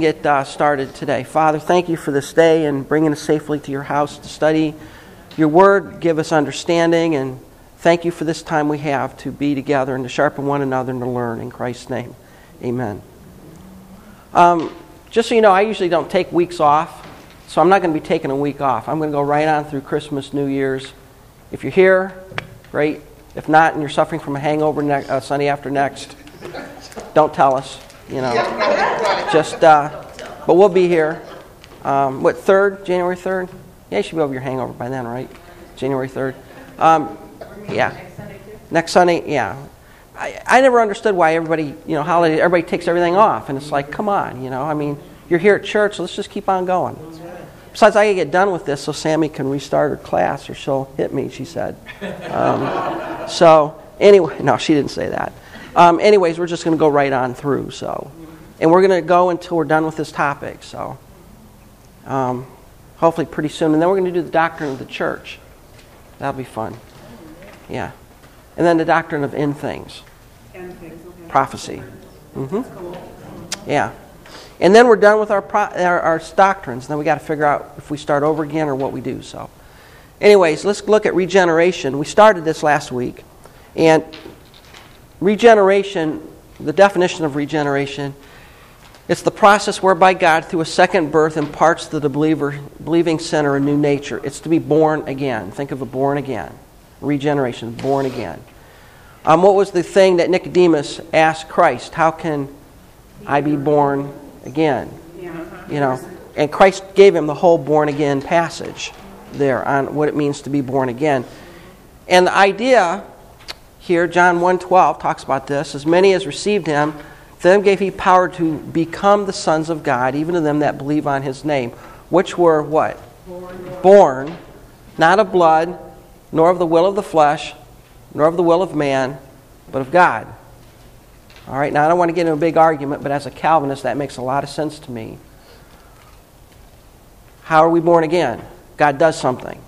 get uh, started today. Father, thank you for this day and bringing us safely to your house to study your word. Give us understanding and thank you for this time we have to be together and to sharpen one another and to learn. In Christ's name, amen. Um, just so you know, I usually don't take weeks off, so I'm not going to be taking a week off. I'm going to go right on through Christmas, New Year's. If you're here, great. If not, and you're suffering from a hangover ne- uh, Sunday after next, don't tell us. You know, just. Uh, but we'll be here. Um, what third? January third? Yeah, you should be over your hangover by then, right? January third. Um, yeah. Next Sunday, yeah. I, I never understood why everybody, you know, holiday, everybody takes everything off, and it's like, come on, you know. I mean, you're here at church, so let's just keep on going. Besides, I gotta get done with this so Sammy can restart her class, or she'll hit me. She said. Um, so anyway, no, she didn't say that. Um, anyways, we're just gonna go right on through. So, and we're gonna go until we're done with this topic. So, um, hopefully pretty soon, and then we're gonna do the doctrine of the church. That'll be fun. Yeah, and then the doctrine of in things, prophecy. Mm-hmm. Yeah. And then we're done with our, pro- our, our doctrines. And then we got to figure out if we start over again or what we do. So, anyways, let's look at regeneration. We started this last week. And regeneration, the definition of regeneration, it's the process whereby God, through a second birth, imparts to the believer, believing sinner a new nature. It's to be born again. Think of a born again. Regeneration, born again. Um, what was the thing that Nicodemus asked Christ? How can I be born again? You know, and Christ gave him the whole born again passage there on what it means to be born again. And the idea here, John 1.12 talks about this. As many as received him, them gave he power to become the sons of God, even to them that believe on his name, which were what? Born. Born, not of blood, nor of the will of the flesh, nor of the will of man, but of God. All right, now I don't want to get into a big argument, but as a Calvinist, that makes a lot of sense to me. How are we born again? God does something.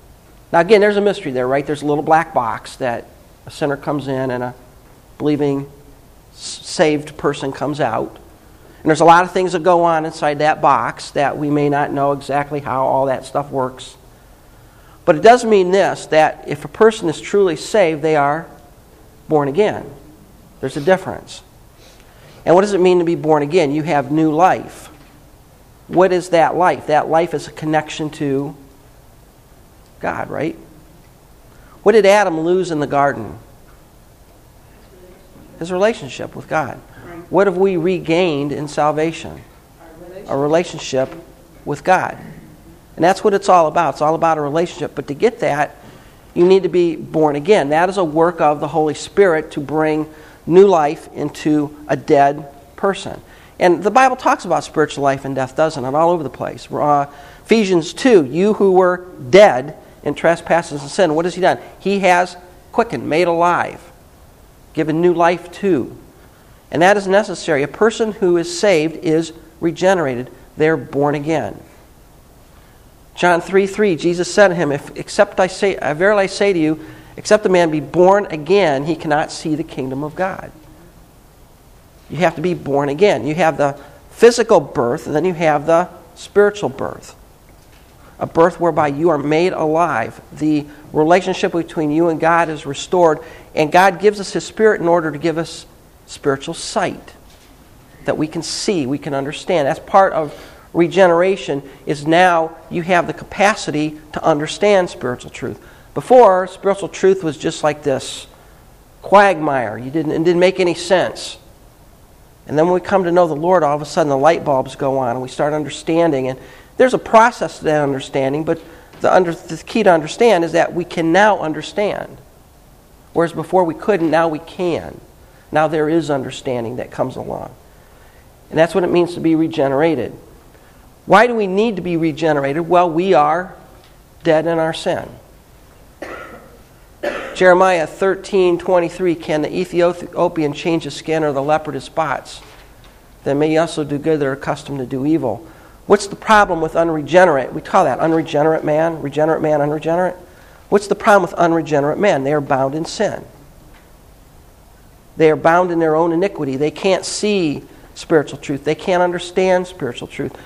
Now, again, there's a mystery there, right? There's a little black box that a sinner comes in and a believing, saved person comes out. And there's a lot of things that go on inside that box that we may not know exactly how all that stuff works. But it does mean this that if a person is truly saved, they are born again. There's a difference. And what does it mean to be born again? You have new life. What is that life? That life is a connection to God, right? What did Adam lose in the garden? His relationship with God. What have we regained in salvation? A relationship with God. And that's what it's all about. It's all about a relationship. But to get that, you need to be born again. That is a work of the Holy Spirit to bring new life into a dead person. And the Bible talks about spiritual life and death, doesn't it? All over the place. Uh, Ephesians 2 You who were dead in trespasses and sin, what has He done? He has quickened, made alive, given new life to. And that is necessary. A person who is saved is regenerated, they're born again. John 3 3, Jesus said to him, if, Except I say, I verily say to you, except a man be born again, he cannot see the kingdom of God. You have to be born again. You have the physical birth, and then you have the spiritual birth. A birth whereby you are made alive. The relationship between you and God is restored, and God gives us His Spirit in order to give us spiritual sight that we can see, we can understand. That's part of regeneration is now you have the capacity to understand spiritual truth. Before, spiritual truth was just like this quagmire. You didn't, it didn't make any sense. And then when we come to know the Lord, all of a sudden the light bulbs go on and we start understanding. And there's a process to that understanding, but the, under, the key to understand is that we can now understand. Whereas before we couldn't, now we can. Now there is understanding that comes along. And that's what it means to be regenerated. Why do we need to be regenerated? Well, we are dead in our sin. Jeremiah 13, 23, Can the Ethiopian change his skin or the leopard his spots? Then may he also do good that are accustomed to do evil. What's the problem with unregenerate? We call that unregenerate man, regenerate man, unregenerate. What's the problem with unregenerate men? They are bound in sin. They are bound in their own iniquity. They can't see spiritual truth. They can't understand spiritual truth.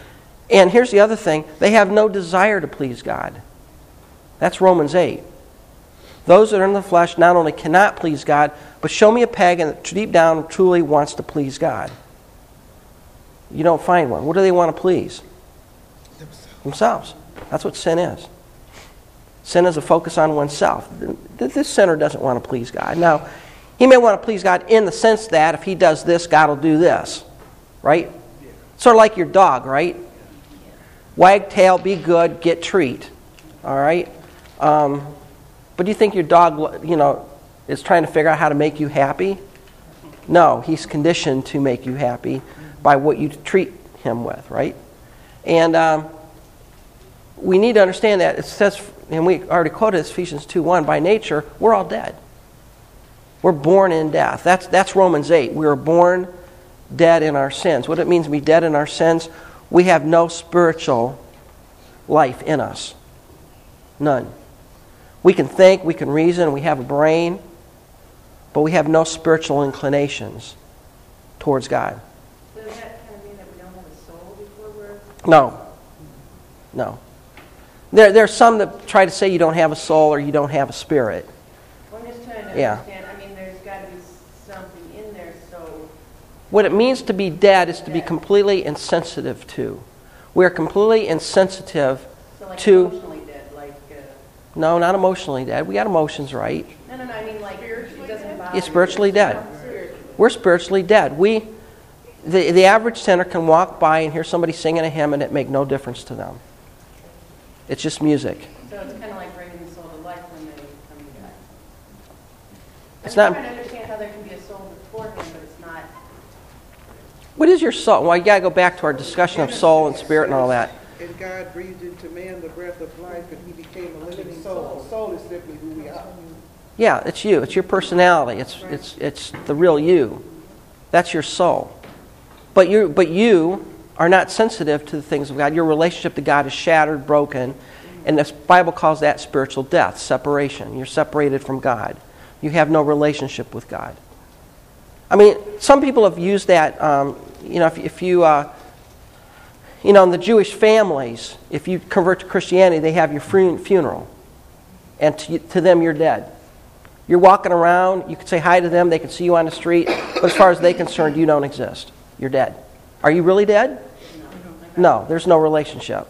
And here's the other thing they have no desire to please God. That's Romans 8. Those that are in the flesh not only cannot please God, but show me a pagan that deep down truly wants to please God. You don't find one. What do they want to please? Themselves. That's what sin is. Sin is a focus on oneself. This sinner doesn't want to please God. Now, he may want to please God in the sense that if he does this, God will do this. Right? Sort of like your dog, right? Wag tail, be good, get treat. All right? Um, but do you think your dog, you know, is trying to figure out how to make you happy? No, he's conditioned to make you happy by what you treat him with, right? And um, we need to understand that it says, and we already quoted this, Ephesians 2 1, by nature, we're all dead. We're born in death. That's, that's Romans 8. We were born dead in our sins. What it means to be dead in our sins, we have no spiritual life in us. None. We can think, we can reason, we have a brain, but we have no spiritual inclinations towards God. Does that kind of mean that we don't have a soul before we're. No. No. There, there are some that try to say you don't have a soul or you don't have a spirit. I'm just trying to Yeah. understand, I mean, there's got to be something in there, so, What it means to be dead is to be completely insensitive to. We're completely insensitive so like To- emotionally dead, like, uh, No, not emotionally dead. We got emotions right. no, no, no, I mean like, it doesn't bother You're you. spiritually dead. Spiritually. We're spiritually dead. We, the, the average sinner can walk by and hear somebody singing a hymn and it make no difference to them. It's just music. So it's kind of like bringing the soul to life when they come to God. It's I'm not- trying to understand how there can be a soul before him, but it's not, What is your soul? Well, you got to go back to our discussion of soul and spirit and all that. And God breathed into man the breath of life, and he became a living soul. The soul is simply who we are. Yeah, it's you. It's your personality. It's, it's, it's the real you. That's your soul. But you, but you are not sensitive to the things of God. Your relationship to God is shattered, broken, and the Bible calls that spiritual death, separation. You're separated from God. You have no relationship with God. I mean, some people have used that. Um, you know, if, if you, uh, you know, in the Jewish families, if you convert to Christianity, they have your funeral, and to, to them, you're dead. You're walking around, you can say hi to them, they can see you on the street, but as far as they're concerned, you don't exist. You're dead. Are you really dead? No, there's no relationship.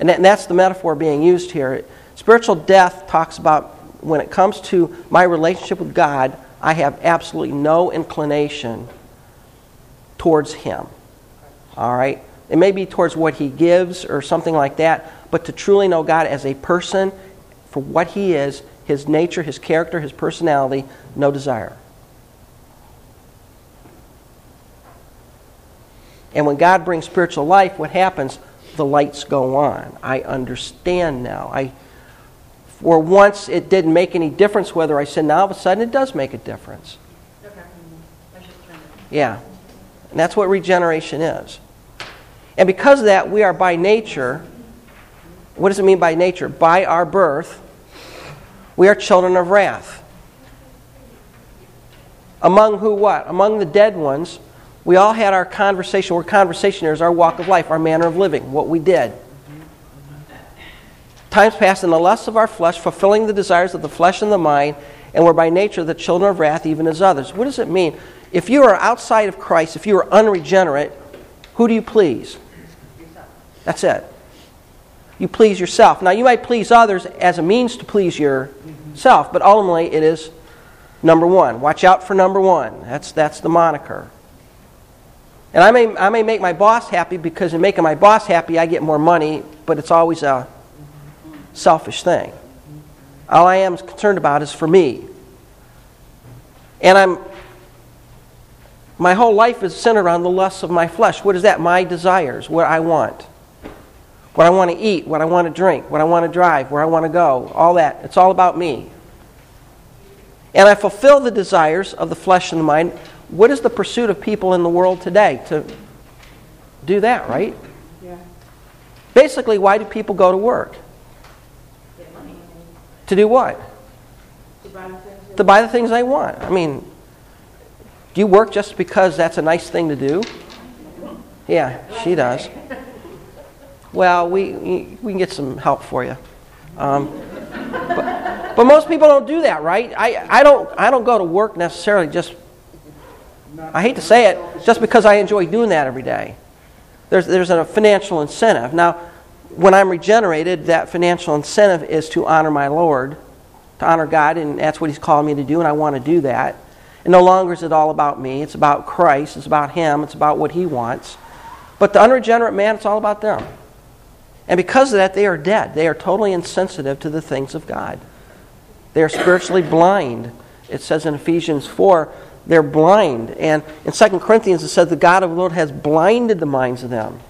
And, that, and that's the metaphor being used here. Spiritual death talks about when it comes to my relationship with God, I have absolutely no inclination towards Him. All right? It may be towards what He gives or something like that, but to truly know God as a person for what He is, His nature, His character, His personality, no desire. And when God brings spiritual life, what happens? The lights go on. I understand now. I, for once, it didn't make any difference whether I sinned. Now, all of a sudden, it does make a difference. okay. I'm just trying to, Yeah. And that's what regeneration is. And because of that, we are by nature, what does it mean by nature? By our birth, we are children of wrath. Among who what? Among the dead ones, we all had our conversation. We're conversationers, our walk of life, our manner of living, what we did. Times passed in the lusts of our flesh, fulfilling the desires of the flesh and the mind, and we're by nature the children of wrath, even as others. What does it mean? If you are outside of Christ, if you are unregenerate, who do you please? That's it. You please yourself. Now, you might please others as a means to please yourself, but ultimately it is number one. Watch out for number one. That's, that's the moniker. And I may, I may make my boss happy because in making my boss happy, I get more money, but it's always a selfish thing. All I am concerned about is for me. And I'm my whole life is centered around the lusts of my flesh. What is that? My desires, what I want. What I want to eat, what I want to drink, what I want to drive, where I want to go, all that. It's all about me. And I fulfill the desires of the flesh and the mind. What is the pursuit of people in the world today? To do that, right? Yeah. Basically, why do people go to work? get money. To do what? To buy the things To buy the things they want. I mean, do you work just because that's a nice thing to do? Yeah, she does. Well, we, we can get some help for you. Um, but, but most people don't do that, right? I, I, don't, I don't go to work necessarily just, I hate to say it, just because I enjoy doing that every day. There's, there's a financial incentive. Now, when I'm regenerated, that financial incentive is to honor my Lord, to honor God, and that's what He's called me to do, and I want to do that. And no longer is it all about me. It's about Christ. It's about Him. It's about what He wants. But the unregenerate man, it's all about them. And because of that, they are dead. They are totally insensitive to the things of God. They are spiritually blind. It says in Ephesians 4, they're blind. And in 2 Corinthians, it says the God of the Lord has blinded the minds of them.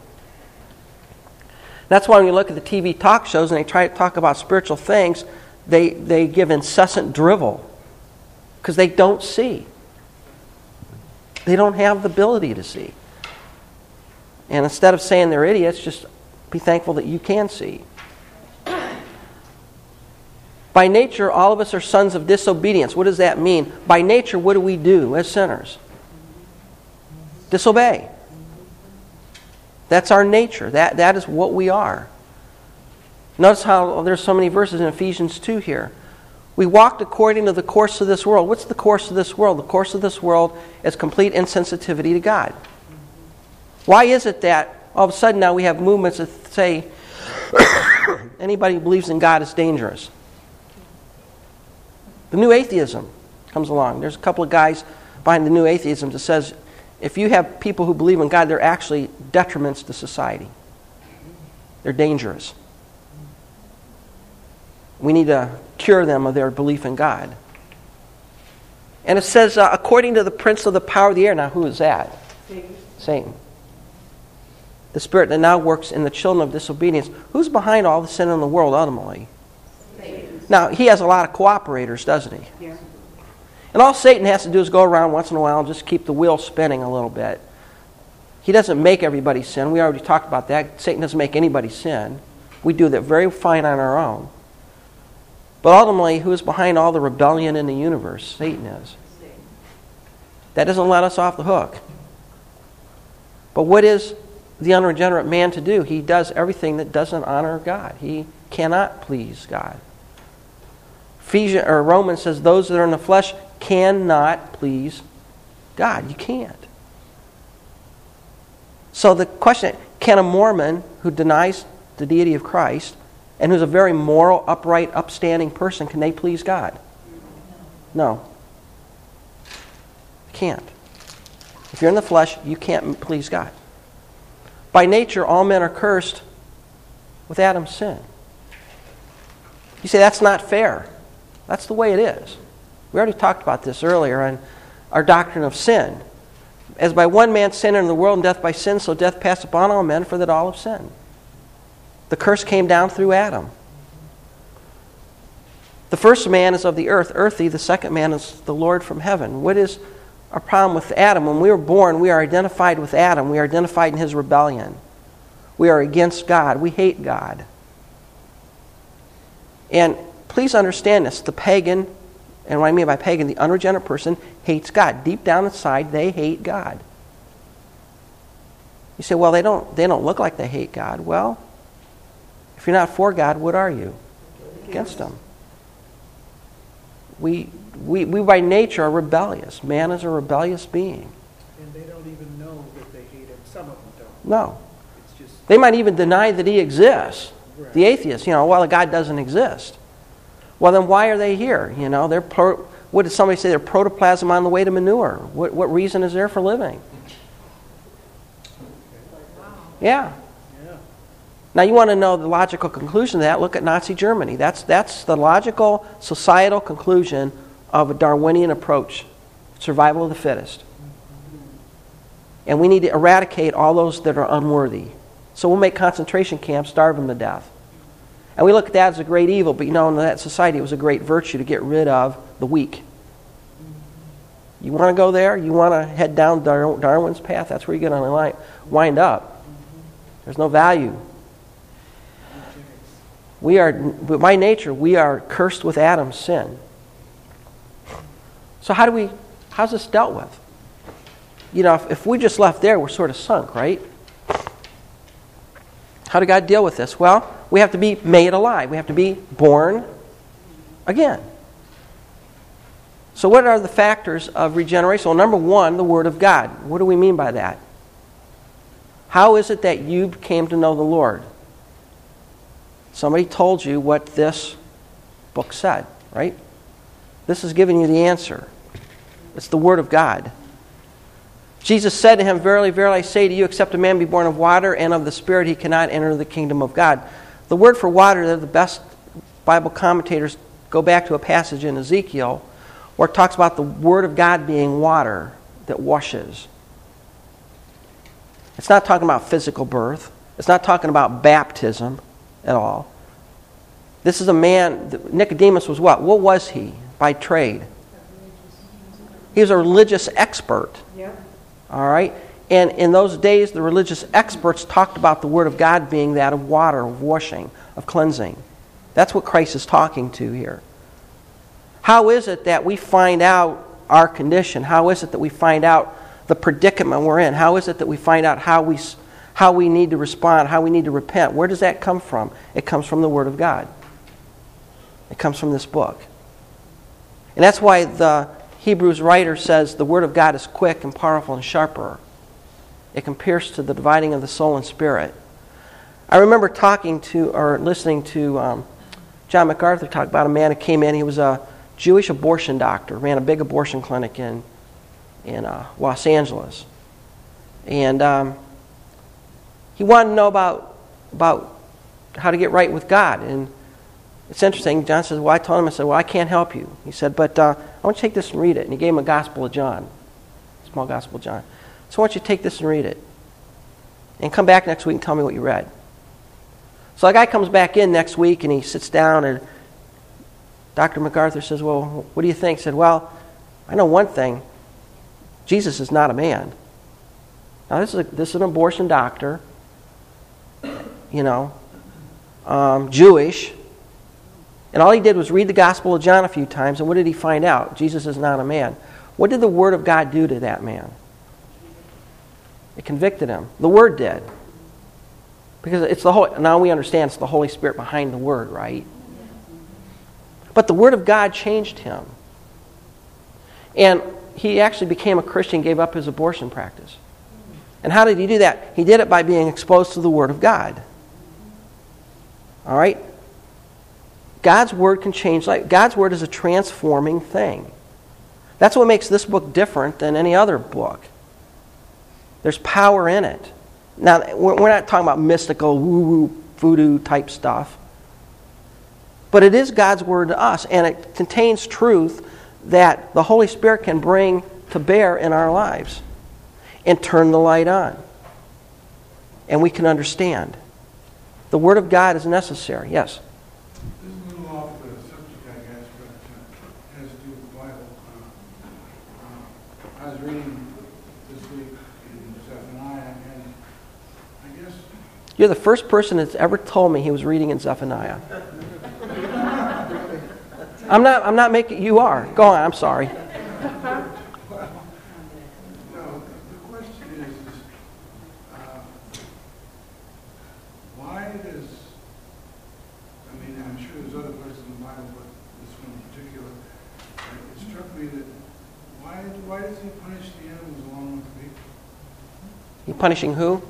That's why when you look at the TV talk shows and they try to talk about spiritual things, they, they give incessant drivel because they don't see. They don't have the ability to see. And instead of saying they're idiots, just be thankful that you can see. By nature, all of us are sons of disobedience. What does that mean? By nature, what do we do as sinners? Disobey. That's our nature. That, that is what we are. Notice how there's so many verses in Ephesians 2 here. We walked according to the course of this world. What's the course of this world? The course of this world is complete insensitivity to God. Why is it that all of a sudden now we have movements that say anybody who believes in God is dangerous. The new atheism comes along. There's a couple of guys behind the new atheism that says if you have people who believe in God, they're actually detriments to society. They're dangerous. We need to cure them of their belief in God. And it says, uh, according to the prince of the power of the air. Now, who is that? Satan. Satan the spirit that now works in the children of disobedience. Who's behind all the sin in the world ultimately? Now, he has a lot of cooperators, doesn't he? Yeah. And all Satan has to do is go around once in a while and just keep the wheel spinning a little bit. He doesn't make everybody sin. We already talked about that. Satan doesn't make anybody sin. We do that very fine on our own. But ultimately, who is behind all the rebellion in the universe? Satan is. That doesn't let us off the hook. But what is the unregenerate man to do. He does everything that doesn't honor God. He cannot please God. Ephesians, or Romans says those that are in the flesh cannot please God. You can't. So the question can a Mormon who denies the deity of Christ and who's a very moral, upright, upstanding person, can they please God? No. Can't. If you're in the flesh, you can't please God. By nature, all men are cursed with Adam's sin. You say that's not fair. That's the way it is. We already talked about this earlier on our doctrine of sin. As by one man sin into the world, and death by sin, so death passed upon all men, for that all have sinned. The curse came down through Adam. The first man is of the earth, earthy. The second man is the Lord from heaven. What is our problem with Adam. When we were born, we are identified with Adam. We are identified in his rebellion. We are against God. We hate God. And please understand this the pagan, and what I mean by pagan, the unregenerate person hates God. Deep down inside, they hate God. You say, well, they don't, they don't look like they hate God. Well, if you're not for God, what are you? Against Him. We, we, we by nature are rebellious. Man is a rebellious being. And they don't even know that they hate him. Some of them don't. No. It's just They might even deny that he exists. Right. The atheist, you know, well, God doesn't exist. Well, then why are they here? You know, they're pro, what did somebody say? They're protoplasm on the way to manure. What, what reason is there for living? Yeah. yeah. Now, you want to know the logical conclusion of that? Look at Nazi Germany. That's, that's the logical societal conclusion of a Darwinian approach survival of the fittest. And we need to eradicate all those that are unworthy. So we'll make concentration camps, starve them to death. And we look at that as a great evil, but you know, in that society, it was a great virtue to get rid of the weak. You want to go there? You want to head down Dar- Darwin's path? That's where you're going to wind up. There's no value. We are, by nature, we are cursed with Adam's sin. So how do we, how's this dealt with? You know, if, if we just left there, we're sort of sunk, right? How did God deal with this? Well, we have to be made alive. We have to be born again. So, what are the factors of regeneration? Well, number one, the Word of God. What do we mean by that? How is it that you came to know the Lord? Somebody told you what this book said, right? This is giving you the answer. It's the Word of God. Jesus said to him, Verily, verily, I say to you, except a man be born of water and of the Spirit, he cannot enter the kingdom of God. The word for water, they're the best Bible commentators go back to a passage in Ezekiel where it talks about the Word of God being water that washes. It's not talking about physical birth, it's not talking about baptism at all. This is a man, Nicodemus was what? What was he by trade? He was a religious expert. Yeah. All right? And in those days, the religious experts talked about the Word of God being that of water, of washing, of cleansing. That's what Christ is talking to here. How is it that we find out our condition? How is it that we find out the predicament we're in? How is it that we find out how we, how we need to respond, how we need to repent? Where does that come from? It comes from the Word of God, it comes from this book. And that's why the Hebrews writer says the Word of God is quick and powerful and sharper. It can pierce to the dividing of the soul and spirit. I remember talking to or listening to um, John MacArthur talk about a man who came in. He was a Jewish abortion doctor, ran a big abortion clinic in, in uh, Los Angeles. And um, he wanted to know about, about how to get right with God. And it's interesting. John says, Well, I told him, I said, Well, I can't help you. He said, But uh, I want you to take this and read it. And he gave him a Gospel of John, small Gospel of John. So I want you to take this and read it. And come back next week and tell me what you read. So the guy comes back in next week and he sits down and Dr. MacArthur says, Well, what do you think? He said, Well, I know one thing. Jesus is not a man. Now, this is, a, this is an abortion doctor, you know, um, Jewish. And all he did was read the Gospel of John a few times, and what did he find out? Jesus is not a man. What did the Word of God do to that man? It convicted him. The Word did. Because it's the Holy, now we understand it's the Holy Spirit behind the Word, right? But the Word of God changed him. And he actually became a Christian, gave up his abortion practice. And how did he do that? He did it by being exposed to the Word of God. All right? God's Word can change life. God's Word is a transforming thing. That's what makes this book different than any other book. There's power in it. Now, we're not talking about mystical, woo woo, voodoo type stuff. But it is God's Word to us, and it contains truth that the Holy Spirit can bring to bear in our lives and turn the light on. And we can understand. The Word of God is necessary. Yes? This is a little off the subject, I guess, but uh, has to do with the Bible. Uh, uh, I was reading this week in Zephaniah, and I guess You're the first person that's ever told me he was reading in Zephaniah. I'm not, I'm not making, you are. Go on, I'm sorry. No, is, is why does, I mean, I'm sure there's other places in the Bible, but this one in particular, it struck me that why, why does he punish the animals along with the people? You punishing who?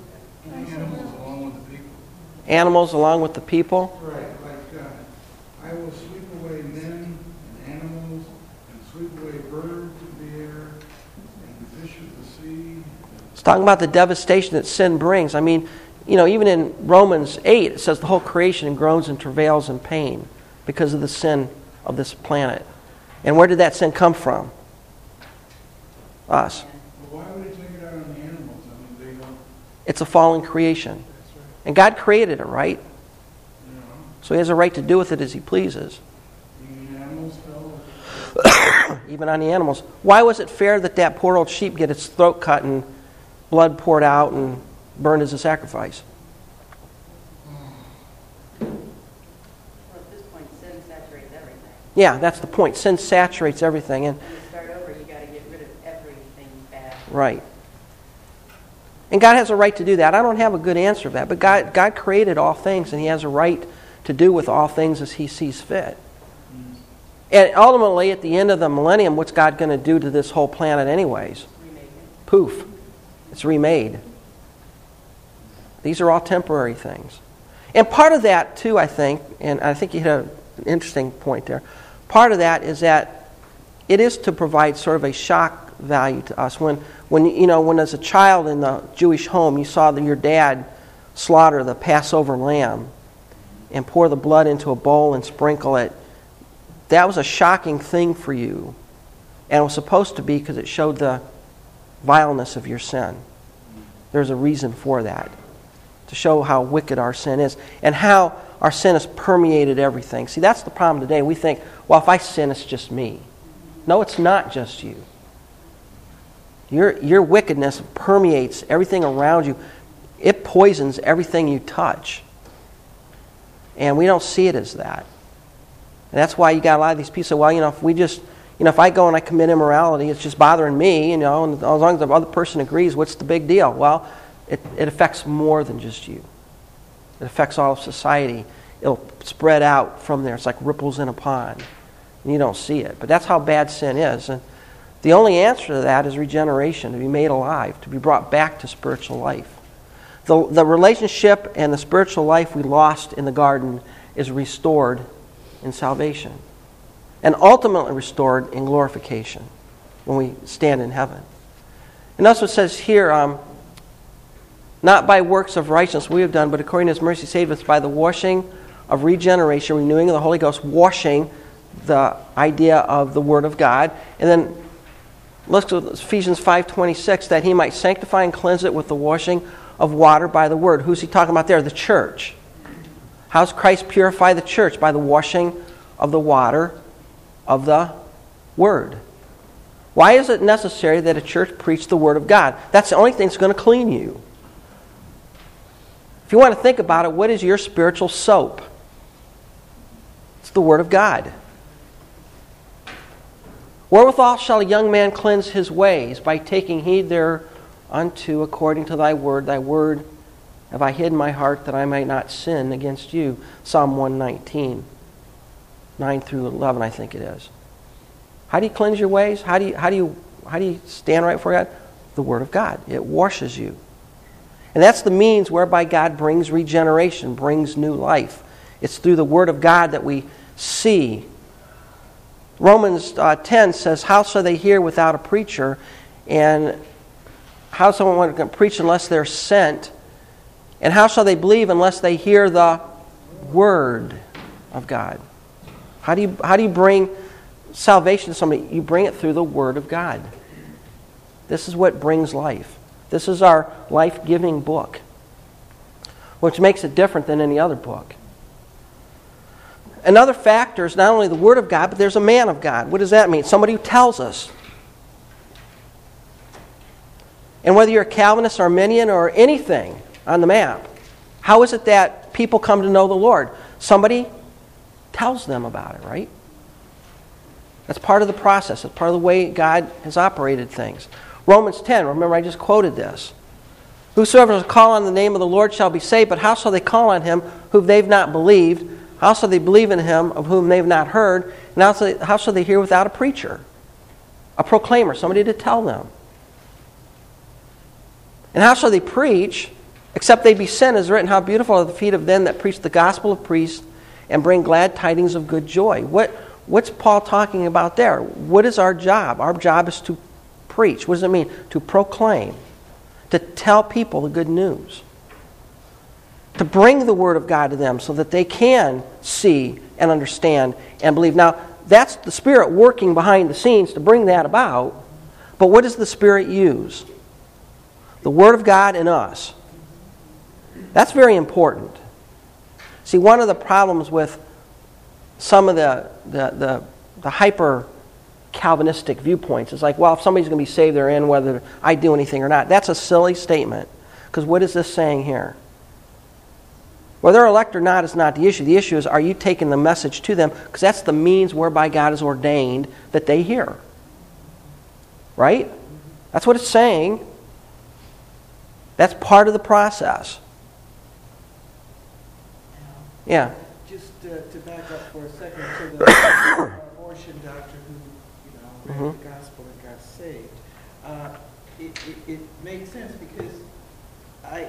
The animals along with the people. Animals along with the people? Right, like, uh, I will sweep away men and animals, and sweep away birds of the air, and fish of the sea. It's talking about the devastation that sin brings. I mean, you know, even in Romans 8, it says the whole creation groans and travails in pain because of the sin of this planet. And where did that sin come from? Us. But why would he take it out on the animals? I mean, they don't, It's a fallen creation. And God created it, right? So he has a right to do with it as he pleases, you mean animals fell? even on the animals. Why was it fair that that poor old sheep get its throat cut and blood poured out and burned as a sacrifice? Well, at this point, sin saturates everything. Yeah, that's the point. Sin saturates everything. And When you start over, you gotta get rid of everything bad. Right. And God has a right to do that. I don't have a good answer for that, but God, God created all things, and He has a right to do with all things as He sees fit. And ultimately, at the end of the millennium, what's God going to do to this whole planet, anyways? Poof. It's remade. These are all temporary things. And part of that, too, I think, and I think you hit an interesting point there, part of that is that it is to provide sort of a shock value to us. When, when you know, when as a child in the Jewish home, you saw your dad slaughter the Passover lamb and pour the blood into a bowl and sprinkle it, that was a shocking thing for you. And it was supposed to be because it showed the vileness of your sin. There's a reason for that to show how wicked our sin is and how our sin has permeated everything. See, that's the problem today. We think, well, if I sin, it's just me. No, it's not just you. Your, your wickedness permeates everything around you, it poisons everything you touch. And we don't see it as that. And that's why you got a lot of these people say, well, you know, if we just, you know, if I go and I commit immorality, it's just bothering me, you know, and as long as the other person agrees, what's the big deal? Well, it, it affects more than just you. It affects all of society. It'll spread out from there. It's like ripples in a pond. And you don't see it. But that's how bad sin is. And the only answer to that is regeneration, to be made alive, to be brought back to spiritual life. The, the relationship and the spiritual life we lost in the garden is restored in salvation and ultimately restored in glorification when we stand in heaven. And that's what it says here um, not by works of righteousness we have done, but according to his mercy saved us by the washing of regeneration, renewing of the Holy Ghost, washing the idea of the Word of God. And then let's at Ephesians 5.26, that he might sanctify and cleanse it with the washing of water by the Word. Who's he talking about there? The church. How's Christ purify the church? By the washing of the water of the Word. Why is it necessary that a church preach the Word of God? That's the only thing that's going to clean you. If you want to think about it, what is your spiritual soap? It's the Word of God. Wherewithal shall a young man cleanse his ways? By taking heed thereunto according to thy word. Thy word have I hid in my heart that I might not sin against you. Psalm 119, 9 through 11, I think it is. How do you cleanse your ways? How do you, how do you, how do you stand right for God? The Word of God. It washes you. And that's the means whereby God brings regeneration, brings new life. It's through the Word of God that we see. Romans uh, 10 says, How shall they hear without a preacher? And how someone can preach unless they're sent? And how shall they believe unless they hear the Word of God? How do you, how do you bring salvation to somebody? You bring it through the Word of God. This is what brings life. This is our life giving book, which makes it different than any other book. Another factor is not only the Word of God, but there's a man of God. What does that mean? Somebody who tells us. And whether you're a Calvinist, Arminian, or anything on the map, how is it that people come to know the Lord? Somebody tells them about it, right? That's part of the process. That's part of the way God has operated things. Romans 10, remember I just quoted this. Whosoever shall call on the name of the Lord shall be saved, but how shall they call on him whom they've not believed? How shall they believe in him of whom they've not heard? And how shall they, how shall they hear without a preacher? A proclaimer, somebody to tell them. And how shall they preach except they be sent, as written, How beautiful are the feet of them that preach the gospel of priests and bring glad tidings of good joy? What, what's Paul talking about there? What is our job? Our job is to preach. What does it mean? To proclaim, to tell people the good news, to bring the Word of God to them so that they can see and understand and believe. Now, that's the Spirit working behind the scenes to bring that about. But what does the Spirit use? The Word of God in us. That's very important. See, one of the problems with some of the, the, the, the hyper Calvinistic viewpoints. is like, well, if somebody's going to be saved, they're in whether I do anything or not. That's a silly statement. Because what is this saying here? Whether they're elect or not is not the issue. The issue is, are you taking the message to them? Because that's the means whereby God has ordained that they hear. Right? That's what it's saying. That's part of the process. Yeah. Just uh, to back up for a second to the abortion doctor who, you know, read the gospel and got saved. Uh, It, it, it made sense because I,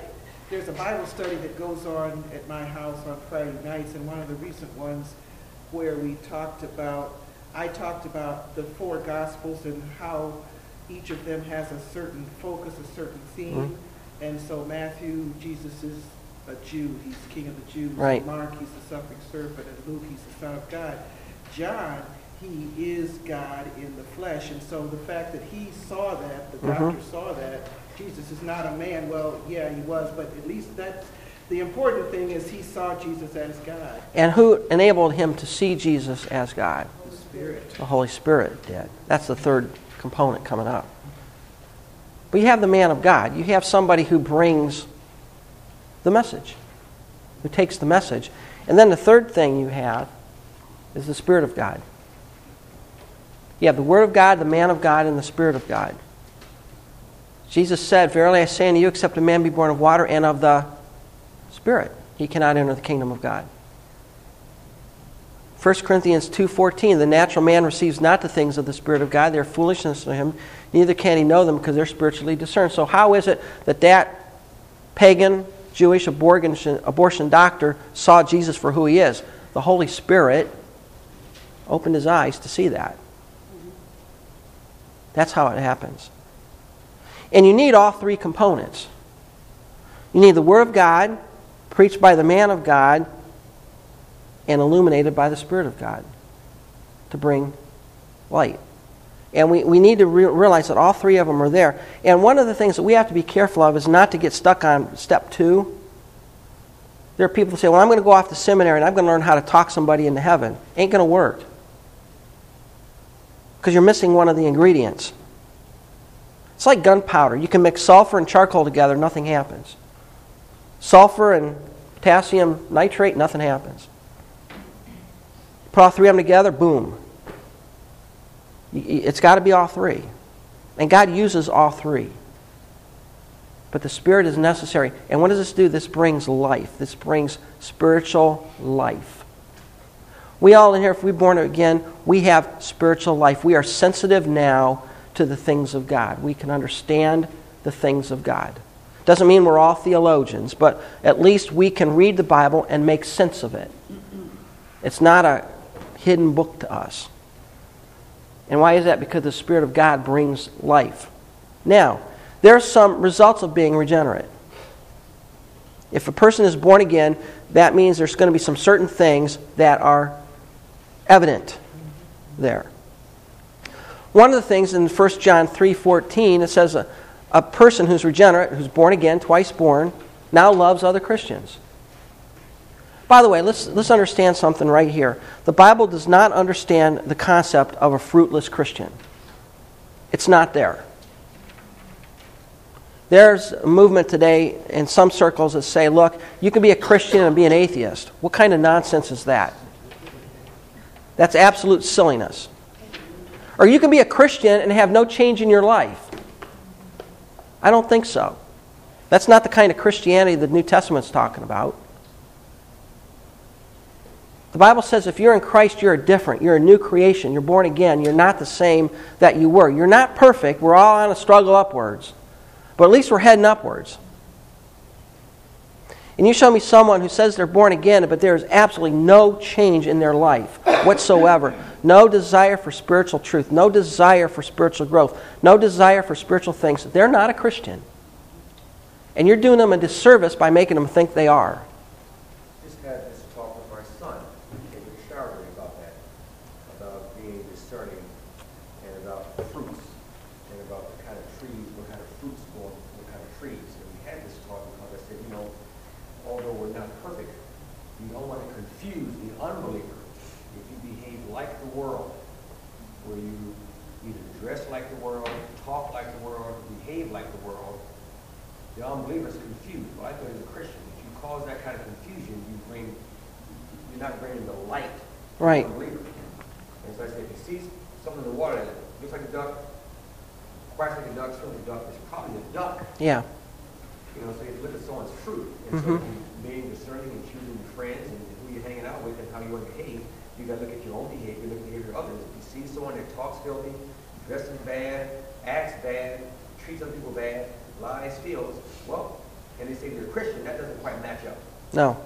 there's a Bible study that goes on at my house on Friday nights, and one of the recent ones where we talked about, I talked about the four gospels and how each of them has a certain focus, a certain theme. And so Matthew, Jesus is a Jew, he's king of the Jews. Right. Mark, he's the suffering servant, and Luke, he's the son of God. John, he is God in the flesh, and so the fact that he saw that, the Mhm. doctor saw that, Jesus is not a man, well, yeah, he was, but at least that's, the important thing is he saw Jesus as God, And who enabled him to see Jesus as God? the Spirit. The Holy Spirit did. That's the third component coming up. But you have the man of God. You have somebody who brings the message, who takes the message. And then the third thing you have is the Spirit of God. You have the Word of God, the man of God, and the Spirit of God. Jesus said, Verily I say unto you, except a man be born of water and of the Spirit, he cannot enter the kingdom of God. 1 Corinthians 2:14 The natural man receives not the things of the spirit of God they are foolishness to him neither can he know them because they're spiritually discerned. So how is it that that pagan Jewish abortion, abortion doctor saw Jesus for who he is? The Holy Spirit opened his eyes to see that. That's how it happens. And you need all three components. You need the Word of God, preached by the man of God, and illuminated by the Spirit of God to bring light. And we, we need to re- realize that all three of them are there. And one of the things that we have to be careful of is not to get stuck on step two. There are people that say, Well, I'm going to go off to seminary and I'm going to learn how to talk somebody into heaven. Ain't going to work. Because you're missing one of the ingredients. It's like gunpowder. You can mix sulfur and charcoal together, nothing happens. Sulfur and potassium nitrate, nothing happens. Put all three of them together, boom. It's got to be all three. And God uses all three. But the Spirit is necessary. And what does this do? This brings life. This brings spiritual life. We all in here, if we're born again, we have spiritual life. We are sensitive now to the things of God. We can understand the things of God. Doesn't mean we're all theologians, but at least we can read the Bible and make sense of it. It's not a hidden book to us. And why is that? Because the Spirit of God brings life. Now, there are some results of being regenerate. If a person is born again, that means there's going to be some certain things that are evident there. One of the things in 1 John 3:14 it says a, a person who's regenerate, who's born again, twice born, now loves other Christians. By the way, let's, let's understand something right here. The Bible does not understand the concept of a fruitless Christian. It's not there. There's a movement today in some circles that say, look, you can be a Christian and be an atheist. What kind of nonsense is that? That's absolute silliness. Or you can be a Christian and have no change in your life. I don't think so. That's not the kind of Christianity the New Testament's talking about. The Bible says if you're in Christ, you're different. You're a new creation. You're born again. You're not the same that you were. You're not perfect. We're all on a struggle upwards. But at least we're heading upwards. And you show me someone who says they're born again, but there is absolutely no change in their life whatsoever. No desire for spiritual truth, no desire for spiritual growth, no desire for spiritual things. They're not a Christian. And you're doing them a disservice by making them think they are. Just had this talk with my son, came to shower about that, about being discerning and about fruits and about the kind of trees, what kind of fruits going, what kind of trees. And we had this talk because I said, you know, although we're not perfect, you don't want to confuse the unbeliever. If you behave like the world, where you either dress like the world, talk like the world, behave like the world, the unbeliever is confused. Well, I thought as a Christian, if you cause that kind of confusion, you bring, you're not bringing the light the Right. unbeliever. And so I said, if you see something in the water that looks like a duck, quacks like a duck, certainly a duck, it's probably a duck. Yeah. You know, so you look at someone's fruit, and so Mhm. in being discerning and choosing your friends and who you're hanging out with and how you want to behave, you got to look at your own behavior, look at the behavior of others. If you see someone that talks filthy, dresses bad, acts bad, treats other people bad, lies, steals, well, and they say they're a Christian, that doesn't quite match up. No.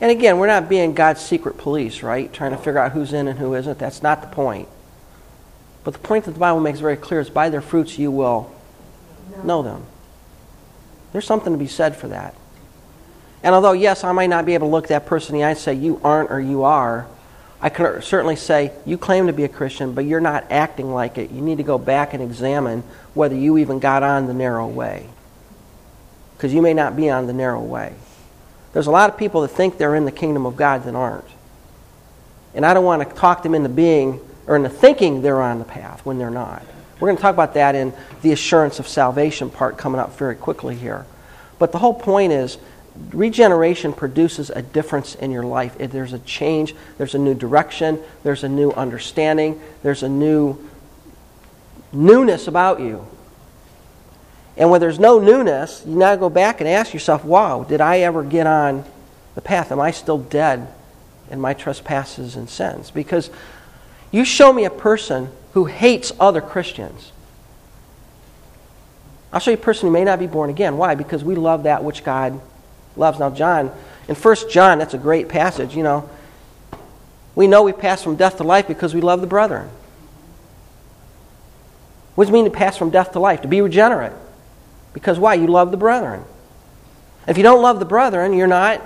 And again, we're not being God's secret police, right? Trying to figure out who's in and who isn't. That's not the point. But the point that the Bible makes very clear is by their fruits you will know them. There's something to be said for that. And although, yes, I might not be able to look that person in the eye and say, you aren't or you are, I can certainly say, you claim to be a Christian, but you're not acting like it. You need to go back and examine whether you even got on the narrow way. Because you may not be on the narrow way. There's a lot of people that think they're in the kingdom of God that aren't. And I don't want to talk them into being or into thinking they're on the path when they're not. We're going to talk about that in the assurance of salvation part coming up very quickly here. But the whole point is regeneration produces a difference in your life. If there's a change, there's a new direction, there's a new understanding, there's a new newness about you. And when there's no newness, you now go back and ask yourself, wow, did I ever get on the path? Am I still dead in my trespasses and sins? Because you show me a person who hates other Christians. I'll show you a person who may not be born again. Why? Because we love that which God loves. Now, John, in 1 John, that's a great passage, you know. We know we pass from death to life because we love the brethren. What does it mean to pass from death to life? To be regenerate. Because why? You love the brethren. If you don't love the brethren, you're not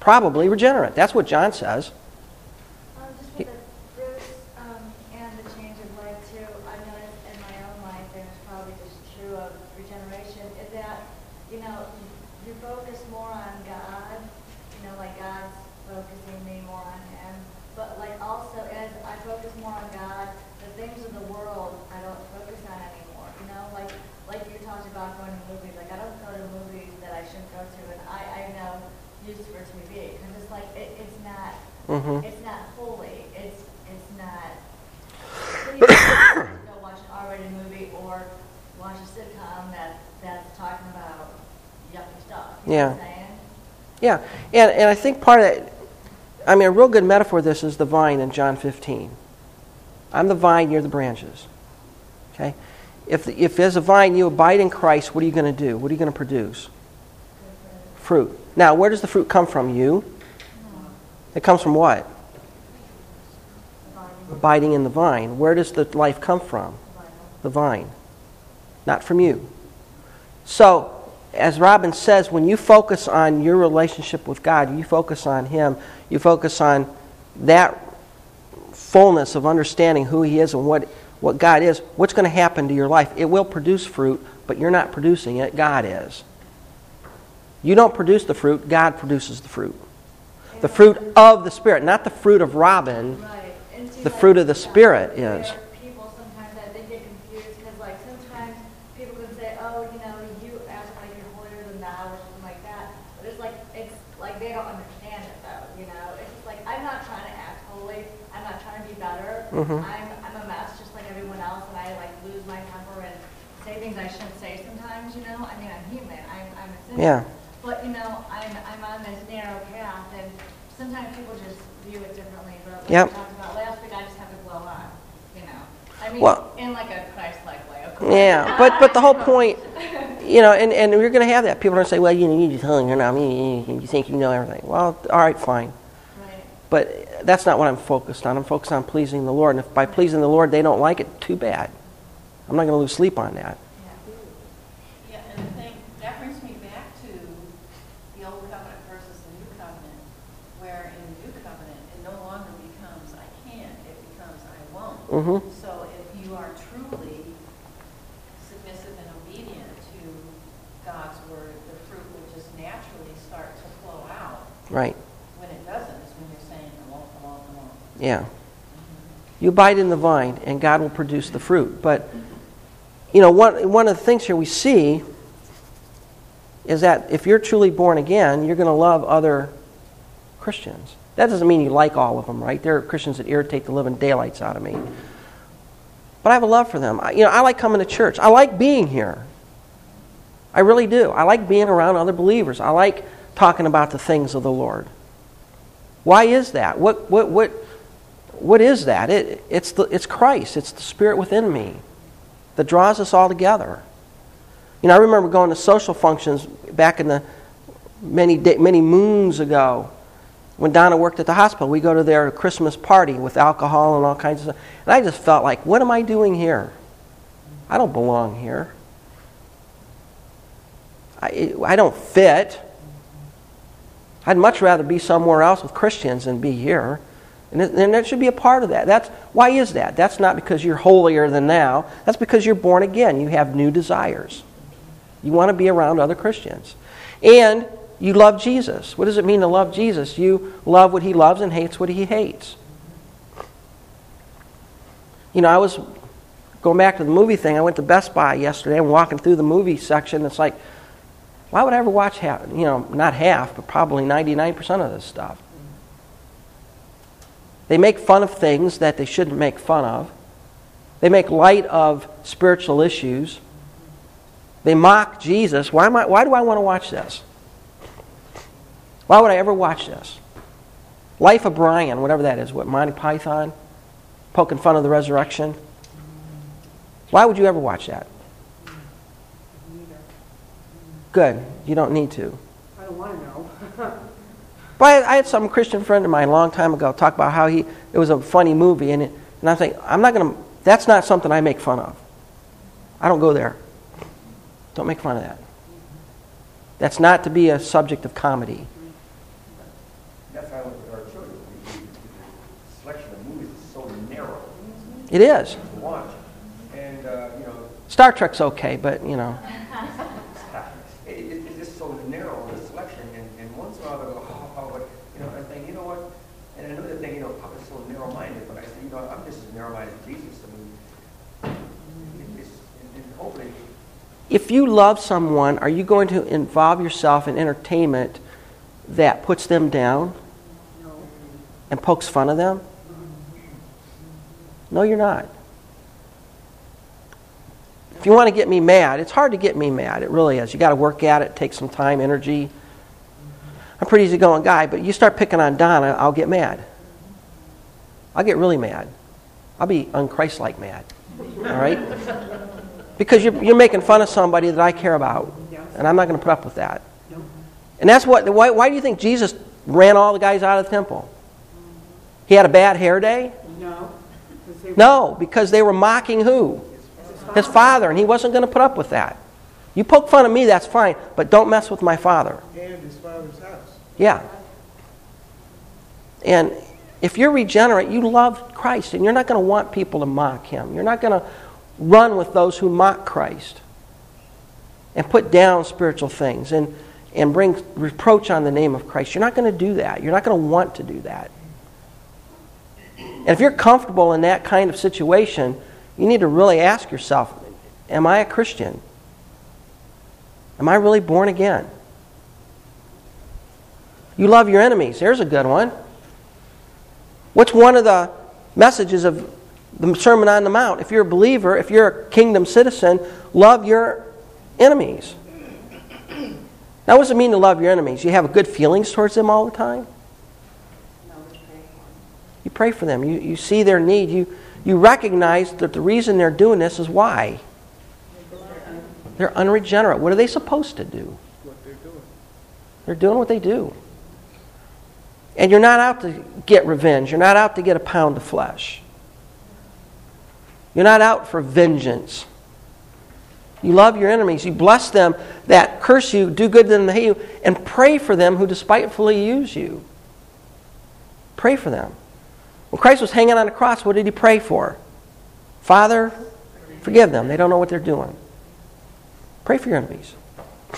probably regenerate. That's what John says. Um, just with the fruits, um, and the change of life too, I've noticed in my own life, and it's probably just true of regeneration, is that, you know, you focus more on God, you know, like God's focusing me more on Him, but like also as I focus more on God, the things of the world I don't focus on anymore, you know, like, like you talked about going to movies, like I don't go to movies that I shouldn't go to, and I, I have no use for TV, because it's like, it, it's not, hmm it's not holy. It's it's not. Pretty much go watch an R-rated movie or watch a sitcom that that's talking about yucky stuff. You know what I'm saying? Yeah, and, and I think part of that, I mean, a real good metaphor this is the vine in John 15. I'm the vine, you're the branches. Okay? If, if there's a vine, you abide in Christ, what are you going to do? What are you going to produce? Fruit. Now, where does the fruit come from? You? It comes from what? Abiding in the vine. Where does the life come from? The vine. Not from you. So, as Robin says, when you focus on your relationship with God, you focus on Him, you focus on that fullness of understanding who He is and what, what God is, what's going to happen to your life? It will produce fruit, but you're not producing it, God is. You don't produce the fruit, God produces the fruit. The fruit of the Spirit, not the fruit of Robin. Right. The fruit of the Spirit is. People sometimes I think get confused because like sometimes people can say, oh, you know, you act like you're holier than thou or something like that. But it's like it's like they don't understand it though. You know, it's just like I'm not trying to act holy. I'm not trying to be Mhm. I'm I'm a mess just like everyone else, and I like lose my temper and say things I shouldn't say sometimes. You know, I mean, I'm human. I'm I'm a sinner. Yeah. But you know, I'm I'm on this narrow path, and sometimes people just view it differently. But like Yep. we talked about last week, I just have to glow on. You know, I mean, Well- in like a Christ-like way, of course. Yeah, but but the whole point, you know, and, and you're going to have that. People are going to say, well, you know, you just hung, you're not, you, you think you know everything. Well, all right, fine. Right. But that's not what I'm focused on. I'm focused on pleasing the Lord. And if by pleasing the Lord they don't like it, too bad. I'm not going to lose sleep on that. Yeah. Yeah, and the thing, that brings me back to the old covenant versus the new covenant, where in the new covenant, it no longer becomes I can, it becomes I won't. hmm So if you are truly submissive and obedient to God's word, the fruit will just naturally start to flow out. Right. When it doesn't, is when you're saying, I won't, I won't, I won't. Yeah. You abide in the vine, and God will produce the fruit. But, you know, one, one of the things here we see is that if you're truly born again, you're going to love other Christians. That doesn't mean you like all of them, right? There are Christians that irritate the living daylights out of me. But I have a love for them. I, you know, I like coming to church. I like being here. I really do. I like being around other believers. I like talking about the things of the Lord. Why is that? What, what, what, what is that? It, it's, the, it's Christ, it's the Spirit within me that draws us all together. You know, I remember going to social functions back in the many, many moons ago when Donna worked at the hospital. We go to their Christmas party with alcohol and all kinds of stuff. And I just felt like, what am I doing here? I don't belong here. I, I don't fit. I'd much rather be somewhere else with Christians than be here. And, it, that should be a part of that. That's, why is that? That's not because you're holier than now. That's because you're born again. You have new desires. You want to be around other Christians. And you love Jesus. What does it mean to love Jesus? You love what he loves and hates what he hates. You know, I was going back to the movie thing. I went to Best Buy yesterday and walking through the movie section. It's like, why would I ever watch half, you know, not half, but probably 99% of this stuff? They make fun of things that they shouldn't make fun of. They make light of spiritual issues. They mock Jesus. Why, am I, why do I want to watch this? Why would I ever watch this? Life of Brian, whatever that is, what, Monty Python? Poking fun of the resurrection? Why would you ever watch that? Good. You don't need to. I don't want to know. But I, I had some Christian friend of mine a long time ago talk about how he it was a funny movie, and it, and I think I'm not going to. That's not something I make fun of. I don't go there. Don't make fun of that. That's not to be a subject of comedy. That's why I look at our children. The- Selection of movies is so narrow It is. to watch. And, uh, you know, Star Trek's okay, but you know. it, it, it's just so narrow, the selection, and, and once in a while they go, oh, oh, but, you know, I think, you know what? And I know they think, you know, Papa's so narrow-minded, but I say, you know, I'm just as narrow-minded as Jesus. I mean, it, it's, and, and hopefully, If you love someone, are you going to involve yourself in entertainment that puts them down and pokes fun of them? No, you're not. If you want to get me mad, it's hard to get me mad. It really is. You got to work at it, take some time, energy. I'm a pretty easygoing guy, but you start picking on Donna, I'll get mad. I'll get really mad. I'll be unchristlike mad. All right? Because you're, you're making fun of somebody that I care about. And I'm not going to put up with that. And that's what, why, why do you think Jesus ran all the guys out of the temple? He had a bad hair day? No. 'cause they- No, because they were mocking who? His father, and he wasn't going to put up with that. You poke fun of me, that's fine, but don't mess with my father. And his father's house. Yeah. And if you're regenerate, you love Christ, and you're not going to want people to mock him. You're not going to run with those who mock Christ and put down spiritual things and, and bring reproach on the name of Christ. You're not going to do that. You're not going to want to do that. And if you're comfortable in that kind of situation, you need to really ask yourself Am I a Christian? Am I really born again? You love your enemies. There's a good one. What's one of the messages of the Sermon on the Mount? If you're a believer, if you're a kingdom citizen, love your enemies. Now, what does it mean to love your enemies? You have good feelings towards them all the time? You pray for them. You, you see their need. You, you recognize that the reason they're doing this is why. They're unregenerate. What are they supposed to do? They're doing what they do. And you're not out to get revenge. You're not out to get a pound of flesh. You're not out for vengeance. You love your enemies. You bless them that curse you, do good to them that hate you, and pray for them who despitefully use you. Pray for them. When Christ was hanging on the cross, what did he pray for? Father, forgive them. They don't know what they're doing. Pray for your enemies. I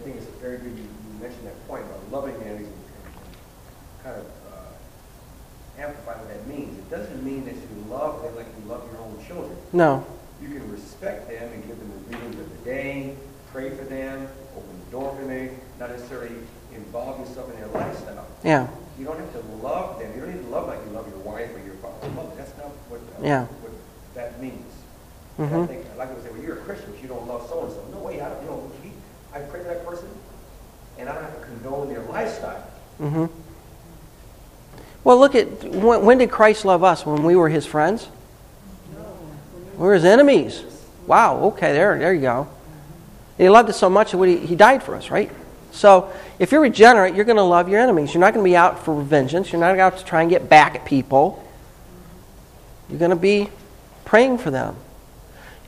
think it's very good you, you mentioned that point about loving enemies and, and kind of uh, amplify what that means. It doesn't mean that you love them like you love your own children. No. You can respect them and give them the readings of the day, pray for them, open the door for them, not necessarily involve yourself in their lifestyle. Yeah. You don't have to love them. You don't need to love like you love your wife or your father. Love, that's not what, uh, Yeah. what that means. And I think, like I said, well, you're a Christian, but you don't love so and so. No way, I don't, you know, he, for that person, and I don't have to condone their lifestyle. hmm Well, look at when, when did Christ love us? When we were his friends? We were his enemies. Wow, okay, there, there you go. He loved us so much that he, he died for us, right? So if you're regenerate, you're going to love your enemies. You're not going to be out for vengeance. You're not out to try and get back at people. You're going to be praying for them.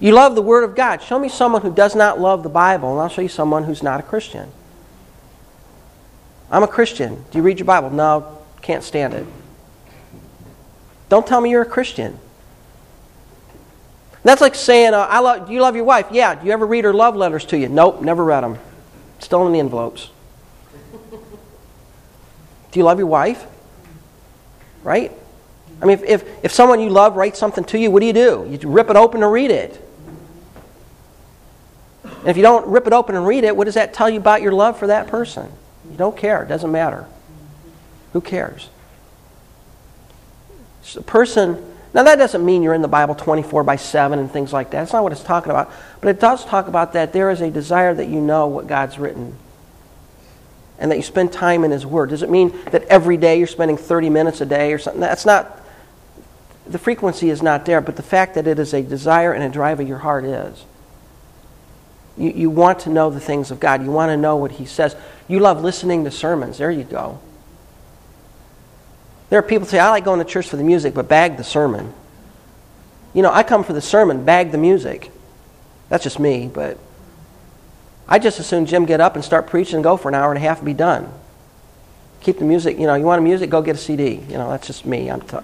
You love the Word of God. Show me someone who does not love the Bible, and I'll show you someone who's not a Christian. I'm a Christian. Do you read your Bible? No, can't stand it. Don't tell me you're a Christian. That's like saying, uh, I love, you love your wife? Yeah. Do you ever read her love letters to you? Nope, never read them. Still in the envelopes. Do you love your wife? Right? I mean, if, if, if someone you love writes something to you, what do you do? You rip it open and read it. And if you don't rip it open and read it, what does that tell you about your love for that person? You don't care. It doesn't matter. Who cares? So a person, now that doesn't mean you're in the Bible 24 by 7 and things like that. That's not what it's talking about. But it does talk about that there is a desire that you know what God's written and that you spend time in His Word. Does it mean that every day you're spending 30 minutes a day or something? That's not, the frequency is not there, but the fact that it is a desire and a drive of your heart is. You, you want to know the things of God. You want to know what He says. You love listening to sermons. There you go. There are people who say, I like going to church for the music, but bag the sermon. You know, I come for the sermon, bag the music. That's just me, but I just as soon Jim get up and start preaching and go for an hour and a half and be done. Keep the music, you know, you want a music, go get a CD. You know, that's just me. I'm, t-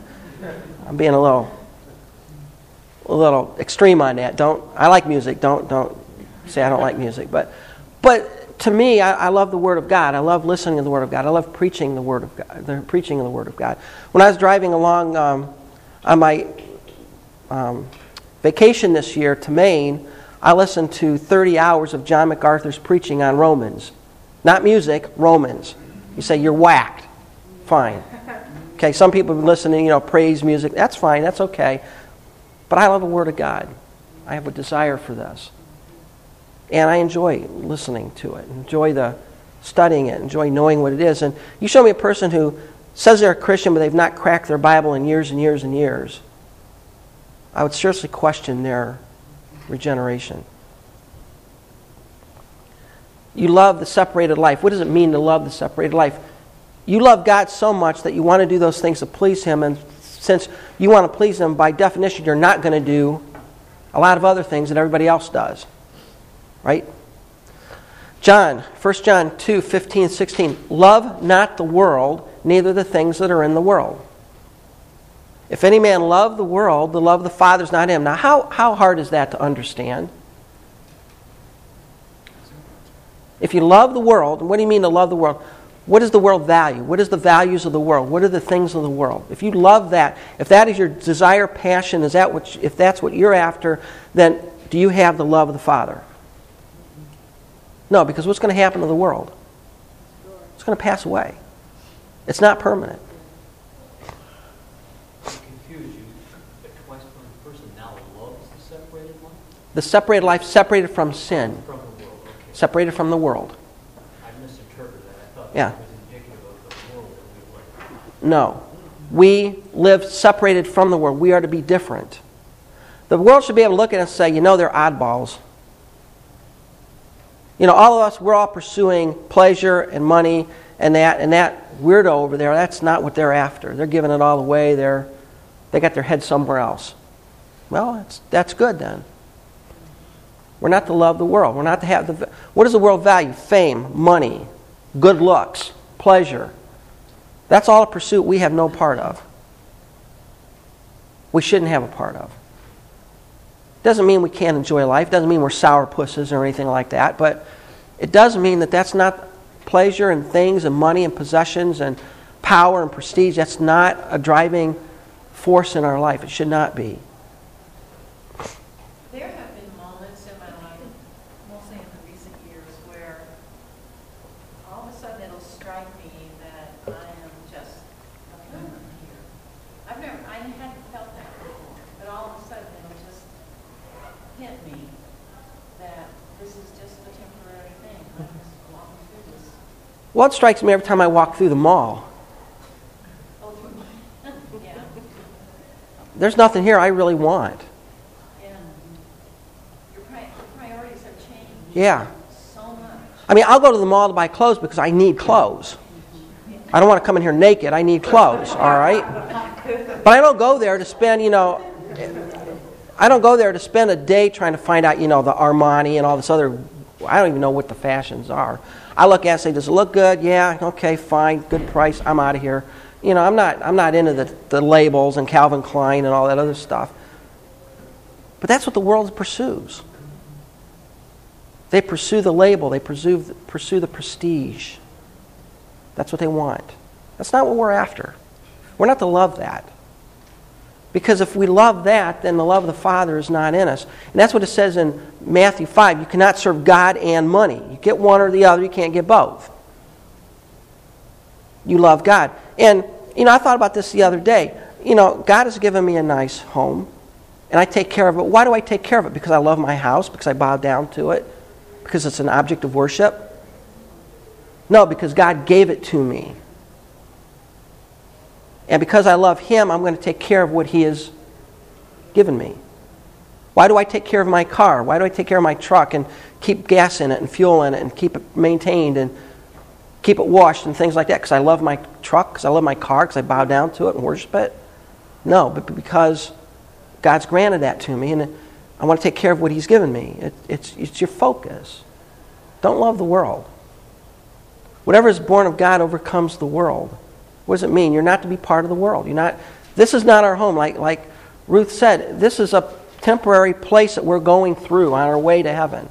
I'm being a little, a little extreme on that. Don't, I like music. Don't, don't say I don't like music. But, but to me, I, I love the Word of God. I love listening to the Word of God. I love preaching the Word of God, the preaching of the Word of God. When I was driving along um, on my um, vacation this year to Maine, I listened to 30 hours of John MacArthur's preaching on Romans. Not music, Romans. You say you're whacked. Fine. Okay, some people have been listening, you know, praise music. That's fine, that's okay. But I love the Word of God. I have a desire for this. And I enjoy listening to it, enjoy the studying it, enjoy knowing what it is. And you show me a person who says they're a Christian, but they've not cracked their Bible in years and years and years. I would seriously question their regeneration. You love the separated life. What does it mean to love the separated life? You love God so much that you want to do those things to please Him, and since you want to please Him, by definition, you're not going to do a lot of other things that everybody else does. Right? John, 1 John 2 15, 16. Love not the world, neither the things that are in the world. If any man love the world, the love of the Father is not in him. Now, how, how hard is that to understand? If you love the world, what do you mean to love the world? What does the world value? What is the values of the world? What are the things of the world? If you love that, if that is your desire, passion, is that what, if that's what you're after, then do you have the love of the Father? No, because what's going to happen to the world? It's going to pass away. It's not permanent. The separated life, separated from sin, from world. Okay. separated from the world. I misinterpreted that. I thought Yeah. we. No. We live separated from the world. We are to be different. The world should be able to look at us and say, you know, they're oddballs. You know, all of us, we're all pursuing pleasure and money and that, and that weirdo over there, that's not what they're after. They're giving it all away. They're, they got their head somewhere else. Well, that's, that's good then. We're not to love the world. We're not to have the. What does the world value? Fame, money, good looks, pleasure. That's all a pursuit we have no part of. We shouldn't have a part of. Doesn't mean we can't enjoy life. Doesn't mean we're sour pusses or anything like that. But it does mean that that's not pleasure and things and money and possessions and power and prestige. That's not a driving force in our life. It should not be. There have been moments in my life, mostly in the recent years, where all of a sudden it'll strike me that I am just a human here. I've never, I hadn't felt that before, but all of a sudden it'll just hit me that this is just a temporary thing. I'm just Well, it strikes me every time I walk through the mall. There's nothing here I really want. yeah. I mean, I'll go to the mall to buy clothes because I need clothes. I don't want to come in here naked. I need clothes, all right? But I don't go there to spend, you know, I don't go there to spend a day trying to find out, you know, the Armani and all this other, I don't even know what the fashions are. I look at it and say, does it look good? Yeah, okay, fine, good price, I'm out of here. You know, I'm not, I'm not into the, the labels and Calvin Klein and all that other stuff. But that's what the world pursues. They pursue the label, they pursue, pursue the prestige. That's what they want. That's not what we're after. We're not to love that. Because if we love that, then the love of the Father is not in us. And that's what it says in Matthew 5. You cannot serve God and money. You get one or the other, you can't get both. You love God. And, you know, I thought about this the other day. You know, God has given me a nice home, and I take care of it. Why do I take care of it? Because I love my house? Because I bow down to it? Because it's an object of worship? No, because God gave it to me. And because I love Him, I'm going to take care of what He has given me. Why do I take care of my car? Why do I take care of my truck and keep gas in it and fuel in it and keep it maintained and keep it washed and things like that? Because I love my truck, because I love my car, because I bow down to it and worship it? No, but because God's granted that to me and I want to take care of what He's given me. It, it's, it's your focus. Don't love the world. Whatever is born of God overcomes the world. What does it mean? You're not to be part of the world. You're not. This is not our home. Like like Ruth said, this is a temporary place that we're going through on our way to heaven.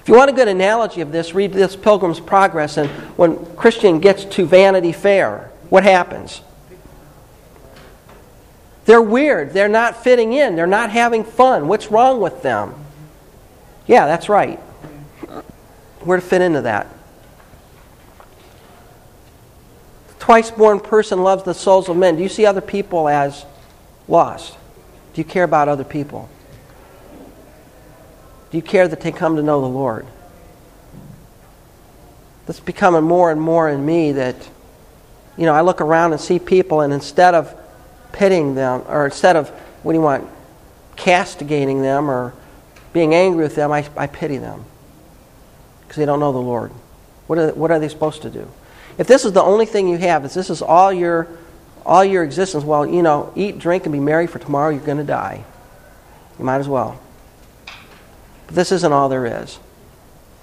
If you want a good analogy of this, read this Pilgrim's Progress. And when Christian gets to Vanity Fair, what happens? They're weird. They're not fitting in. They're not having fun. What's wrong with them? Yeah, that's right. We're to fit into that. Twice born person loves the souls of men. Do you see other people as lost? Do you care about other people? Do you care that they come to know the Lord? That's becoming more and more in me that, you know, I look around and see people, and instead of pitting them, or instead of, what do you want, castigating them or being angry with them, I, I pity them because they don't know the Lord. What are, what are they supposed to do? If this is the only thing you have, if this is all your all your existence, well, you know, eat, drink, and be merry, for tomorrow you're going to die. You might as well. But this isn't all there is.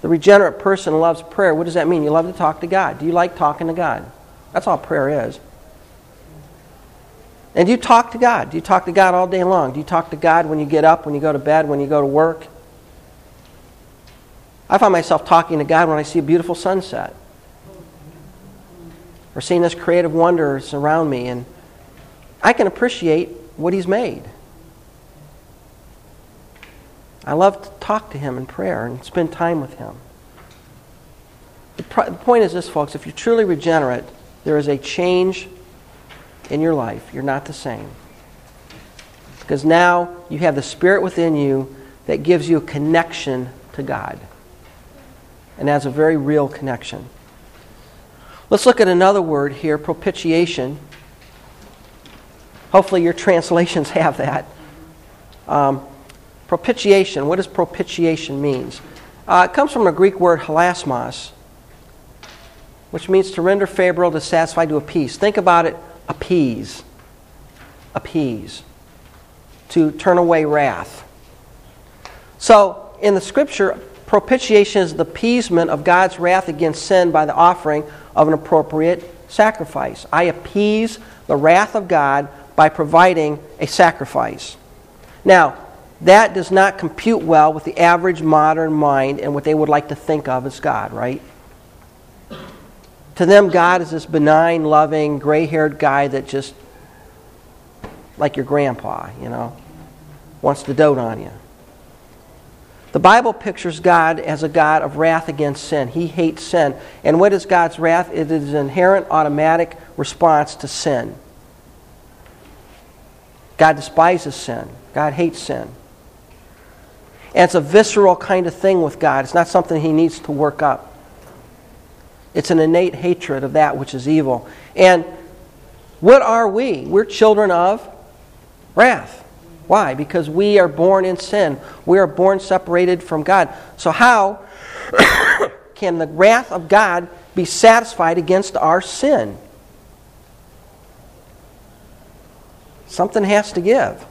The regenerate person loves prayer. What does that mean? You love to talk to God. Do you like talking to God? That's all prayer is. And do you talk to God? Do you talk to God all day long? Do you talk to God when you get up, when you go to bed, when you go to work? I find myself talking to God when I see a beautiful sunset or seeing this creative wonders around me, and I can appreciate what He's made. I love to talk to Him in prayer and spend time with Him. The, the point is this, folks if you're truly regenerate, there is a change in your life. You're not the same. Because now you have the Spirit within you that gives you a connection to God. And that's a very real connection. Let's look at another word here propitiation. Hopefully, your translations have that. Um, propitiation. What does propitiation means? Uh, it comes from a Greek word hilasmos, which means to render favorable, to satisfy, to appease. Think about it appease. Appease. To turn away wrath. So, in the scripture, propitiation is the appeasement of God's wrath against sin by the offering of an appropriate sacrifice. I appease the wrath of God by providing a sacrifice. Now, that does not compute well with the average modern mind and what they would like to think of as God, right? To them, God is this benign, loving, gray haired guy that just, like your grandpa, you know, wants to dote on you. The Bible pictures God as a God of wrath against sin. He hates sin. And what is God's wrath? It is an inherent automatic response to sin. God despises sin. God hates sin. And it's a visceral kind of thing with God. It's not something he needs to work up. It's an innate hatred of that which is evil. And what are we? We're children of wrath. Why? Because we are born in sin. We are born separated from God. So, how can the wrath of God be satisfied against our sin? Something has to give.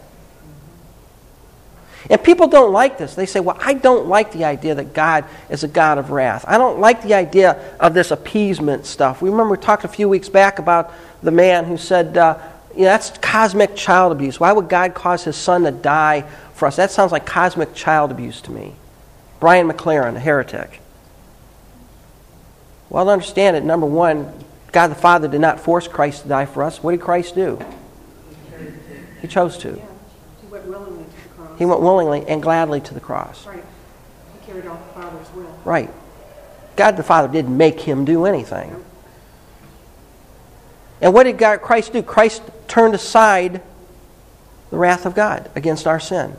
And people don't like this. They say, well, I don't like the idea that God is a God of wrath. I don't like the idea of this appeasement stuff. We remember we talked a few weeks back about the man who said, uh, you know, that's cosmic child abuse. Why would God cause his son to die for us? That sounds like cosmic child abuse to me. Brian McLaren, a heretic. Well, to understand it, number one, God the Father did not force Christ to die for us. What did Christ do? He chose to. Yeah, he went willingly to the cross. He went willingly and gladly to the cross. Right. He carried out the Father's will. Right. God the Father didn't make him do anything. And what did God, Christ do? Christ turned aside the wrath of God against our sin.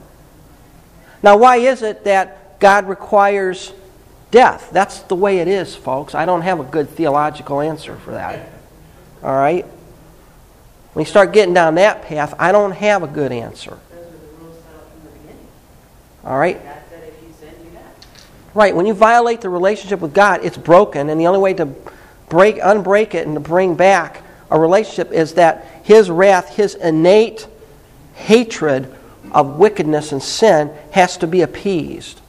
Now, why is it that God requires death? That's the way it is, folks. I don't have a good theological answer for that. All right? When you start getting down that path, I don't have a good answer. All right? Right. When you violate the relationship with God, it's broken, and the only way to break, unbreak it, and to bring back a relationship is that His wrath, His innate hatred of wickedness and sin, has to be appeased.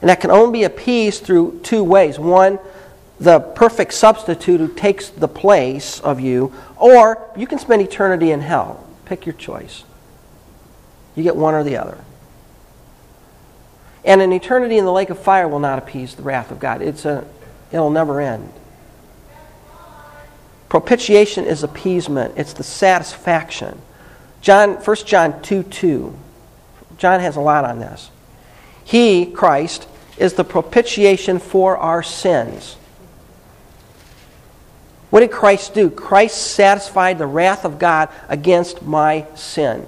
And that can only be appeased through two ways. One, the perfect substitute who takes the place of you, or you can spend eternity in hell. Pick your choice. You get one or the other. And an eternity in the lake of fire will not appease the wrath of God. It's a, it'll never end. Propitiation is appeasement, it's the satisfaction. John, 1 John 2 2. John has a lot on this. He, Christ, is the propitiation for our sins. What did Christ do? Christ satisfied the wrath of God against my sin.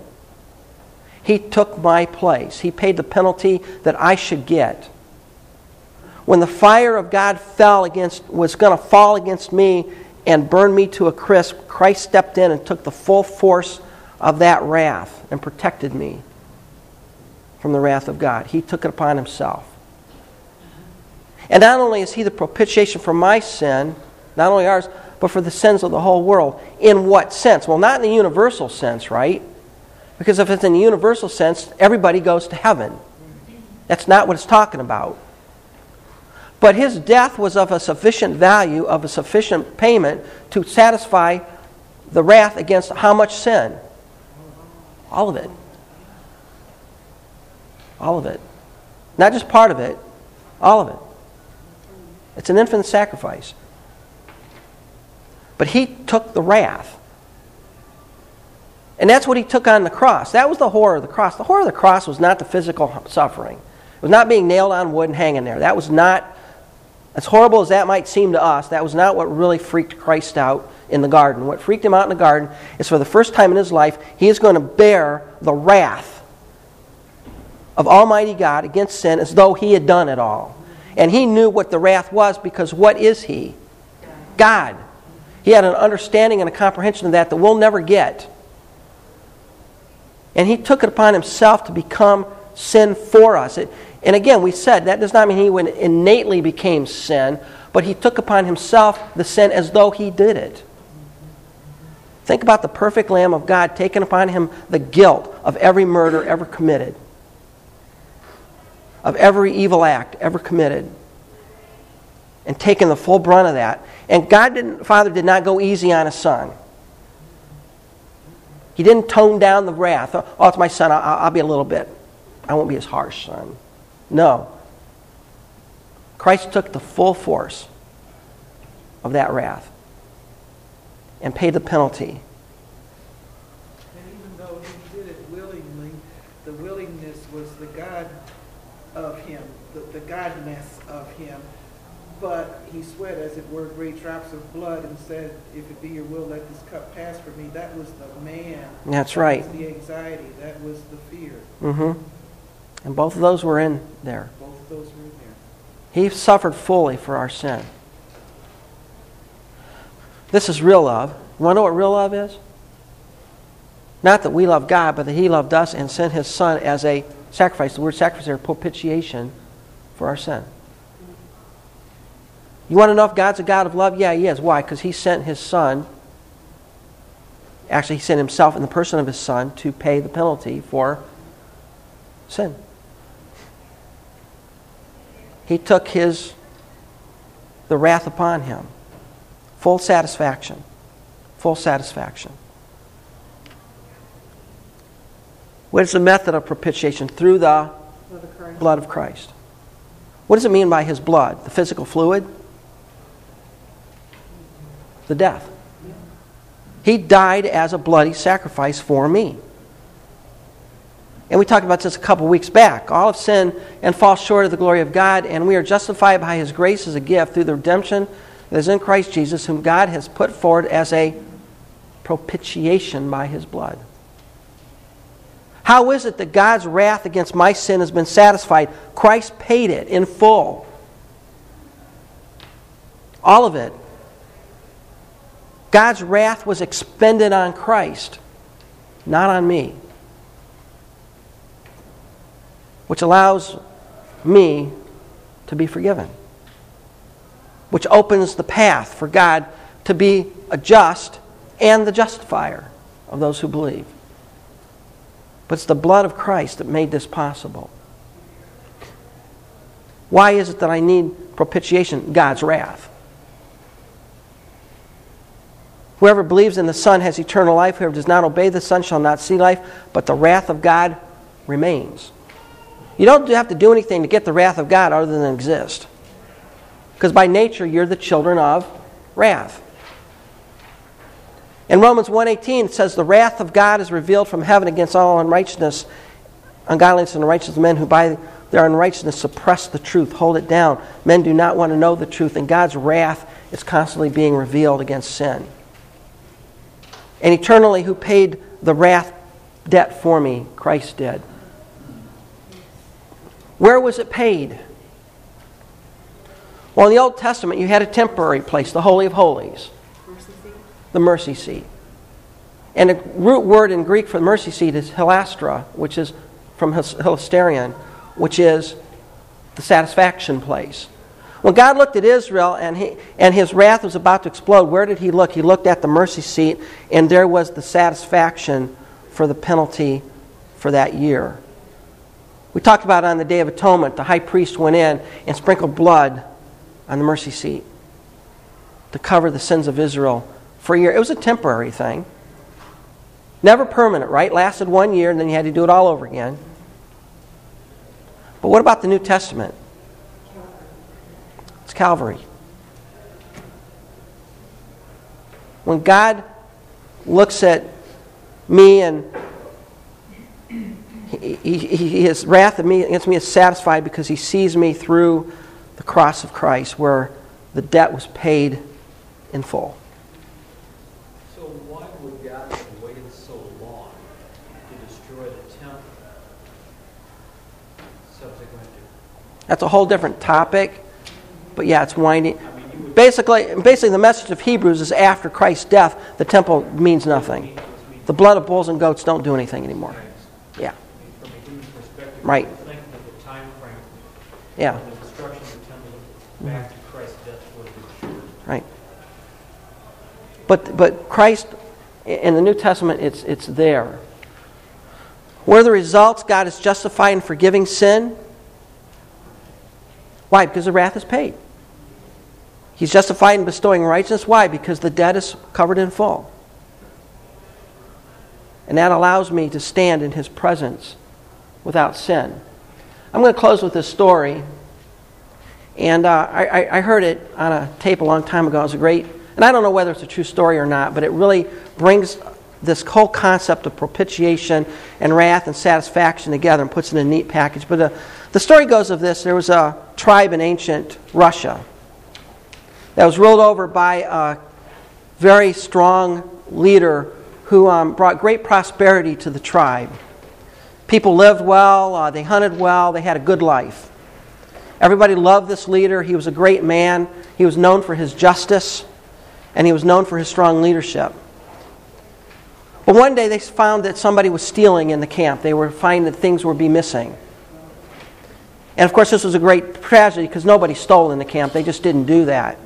He took my place. He paid the penalty that I should get. When the fire of God fell against was going to fall against me and burn me to a crisp, Christ stepped in and took the full force of that wrath and protected me from the wrath of God. He took it upon himself. And not only is he the propitiation for my sin, not only ours, but for the sins of the whole world. In what sense? Well, not in the universal sense, right? Because if it's in the universal sense, everybody goes to heaven. That's not what it's talking about. But his death was of a sufficient value, of a sufficient payment to satisfy the wrath against how much sin? All of it. All of it. Not just part of it, all of it. It's an infinite sacrifice. But he took the wrath. And that's what he took on the cross. That was the horror of the cross. The horror of the cross was not the physical suffering. It was not being nailed on wood and hanging there. That was not, as horrible as that might seem to us, that was not what really freaked Christ out in the garden. What freaked him out in the garden is for the first time in his life, he is going to bear the wrath of Almighty God against sin as though he had done it all. And he knew what the wrath was because what is he? God. He had an understanding and a comprehension of that that we'll never get. And he took it upon himself to become sin for us. It, and again, we said that does not mean he innately became sin, but he took upon himself the sin as though he did it. Think about the perfect Lamb of God taking upon him the guilt of every murder ever committed, of every evil act ever committed, and taking the full brunt of that. And God didn't, Father did not go easy on his son. He didn't tone down the wrath. Oh, it's my son. I'll, I'll be a little bit. I won't be as harsh, son. No. Christ took the full force of that wrath and paid the penalty. And even though he did it willingly, the willingness was the God of him, the, the godness of him. But he sweat, as it were, great drops of blood and said, If it be your will, let this cup pass from me. That was the man. That's that right. was the anxiety. That was the fear. Mm-hmm. And both of those were in there. Both those were in there. He suffered fully for our sin. This is real love. You want to know what real love is? Not that we love God, but that He loved us and sent His Son as a sacrifice. The word sacrifice is propitiation for our sin. You want to know if God's a God of love? Yeah, He is. Why? Because He sent His Son. Actually, He sent Himself in the person of His Son to pay the penalty for sin. He took His the wrath upon Him. Full satisfaction. Full satisfaction. What is the method of propitiation? Through the Blood of blood of Christ. What does it mean by his blood? The physical fluid? The death. He died as a bloody sacrifice for me. And we talked about this a couple weeks back. All have sinned and fall short of the glory of God, and we are justified by his grace as a gift through the redemption that is in Christ Jesus, whom God has put forward as a propitiation by his blood. How is it that God's wrath against my sin has been satisfied? Christ paid it in full. All of it. God's wrath was expended on Christ, not on me. Which allows me to be forgiven. Which opens the path for God to be a just and the justifier of those who believe. But it's the blood of Christ that made this possible. Why is it that I need propitiation? God's wrath. Whoever believes in the Son has eternal life. Whoever does not obey the Son shall not see life, but the wrath of God remains. You don't have to do anything to get the wrath of God other than exist. Because by nature, you're the children of wrath. In Romans 1.18, it says, The wrath of God is revealed from heaven against all unrighteousness, ungodliness, and unrighteous men who by their unrighteousness suppress the truth, hold it down. Men do not want to know the truth, and God's wrath is constantly being revealed against sin. And eternally, who paid the wrath debt for me? Christ did. Where was it paid? Well, in the Old Testament, you had a temporary place, the Holy of Holies Mercy the mercy seat. And the root word in Greek for the mercy seat is hilastra, which is from hilasterion, which is the satisfaction place. When God looked at Israel and, he, and his wrath was about to explode, where did he look? He looked at the mercy seat, and there was the satisfaction for the penalty for that year. We talked about on the Day of Atonement. The high priest went in and sprinkled blood on the mercy seat to cover the sins of Israel for a year. It was a temporary thing. Never permanent, right? Lasted one year and then you had to do it all over again. But what about the New Testament? It's Calvary. When God looks at me and he, he, his wrath against me is satisfied because he sees me through the cross of Christ where the debt was paid in full. So why would God have waited so long to destroy the temple subsequent to? That's a whole different topic, but yeah, it's winding. I mean. Basically, basically, the message of Hebrews is after Christ's death, the temple means nothing. The blood of bulls and goats don't do anything anymore. Yeah, Right. Think that the time frame yeah, the destruction of the temple back to Christ's death was right. But but Christ in the New Testament, it's it's there. What are the results? God is justified in forgiving sin. Why? Because the wrath is paid. He's justified in bestowing righteousness. Why? Because the debt is covered in full. And that allows me to stand in His presence without sin. I'm going to close with this story. And uh, I, I heard it on a tape a long time ago. It was a great, and I don't know whether it's a true story or not, but it really brings this whole concept of propitiation and wrath and satisfaction together and puts it in a neat package. But uh, the story goes of this there was a tribe in ancient Russia that was ruled over by a very strong leader who um, brought great prosperity to the tribe. People lived well, uh, they hunted well, they had a good life. Everybody loved this leader. He was a great man. He was known for his justice. and he was known for his strong leadership. But one day they found that somebody was stealing in the camp. They were finding that things were be missing. And of course, this was a great tragedy because nobody stole in the camp. They just didn't do that.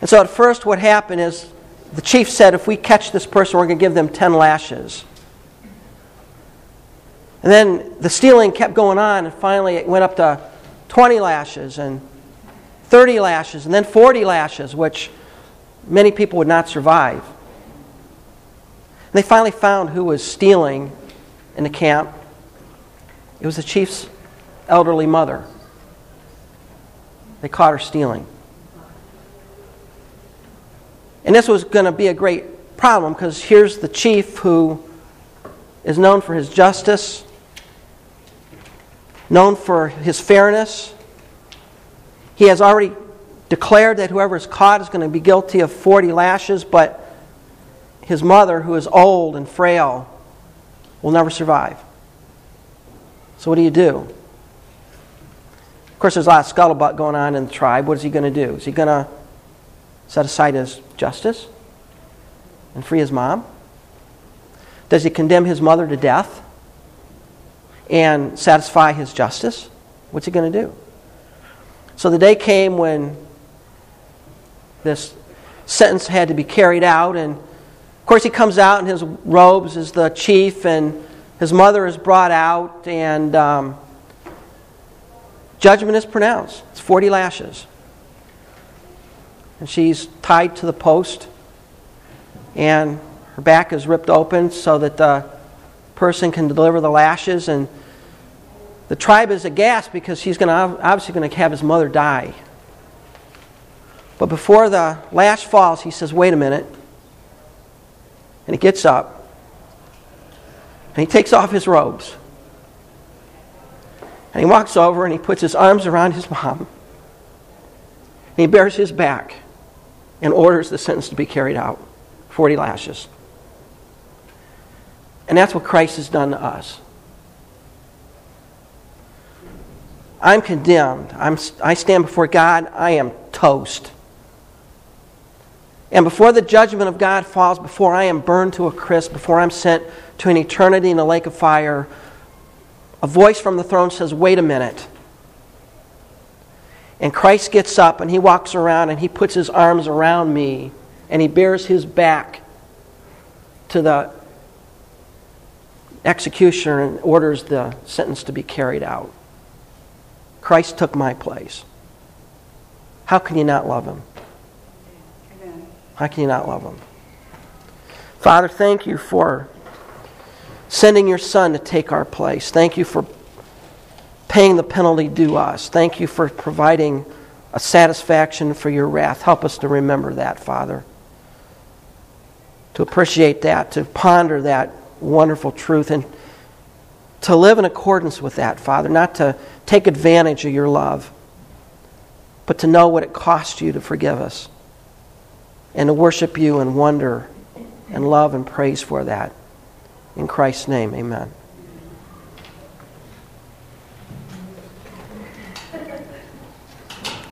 And so at first, what happened is the chief said, if we catch this person, we're going to give them 10 lashes. And then the stealing kept going on, and finally it went up to 20 lashes and 30 lashes, and then 40 lashes, which many people would not survive. And they finally found who was stealing in the camp. It was the chief's elderly mother. They caught her stealing. And this was going to be a great problem because here's the chief who is known for his justice, known for his fairness. He has already declared that whoever is caught is going to be guilty of 40 lashes, but his mother, who is old and frail, will never survive. So, what do you do? Of course, there's a lot of scuttlebutt going on in the tribe. What is he going to do? Is he going to set aside his justice and free his mom? Does he condemn his mother to death and satisfy his justice? What's he going to do? So the day came when this sentence had to be carried out, and of course, he comes out in his robes as the chief, and his mother is brought out, and um, judgment is pronounced. It's 40 lashes and she's tied to the post, and her back is ripped open so that the person can deliver the lashes. And the tribe is aghast because he's going to obviously going to have his mother die. But before the lash falls, he says, "Wait a minute," and he gets up and he takes off his robes. And he walks over and he puts his arms around his mom. And he bares his back and orders the sentence to be carried out 40 lashes. And that's what Christ has done to us. I'm condemned. I'm, I stand before God. I am toast. And before the judgment of God falls, before I am burned to a crisp, before I'm sent to an eternity in a lake of fire, a voice from the throne says, Wait a minute. And Christ gets up and he walks around and he puts his arms around me and he bares his back to the executioner and orders the sentence to be carried out. Christ took my place. How can you not love him? How can you not love him? Father, thank you for sending your son to take our place. Thank you for paying the penalty due us. Thank you for providing a satisfaction for your wrath. Help us to remember that, Father. To appreciate that, to ponder that wonderful truth, and to live in accordance with that, Father. Not to take advantage of your love, but to know what it cost you to forgive us. And to worship you and wonder and love and praise for that. In Christ's name, amen.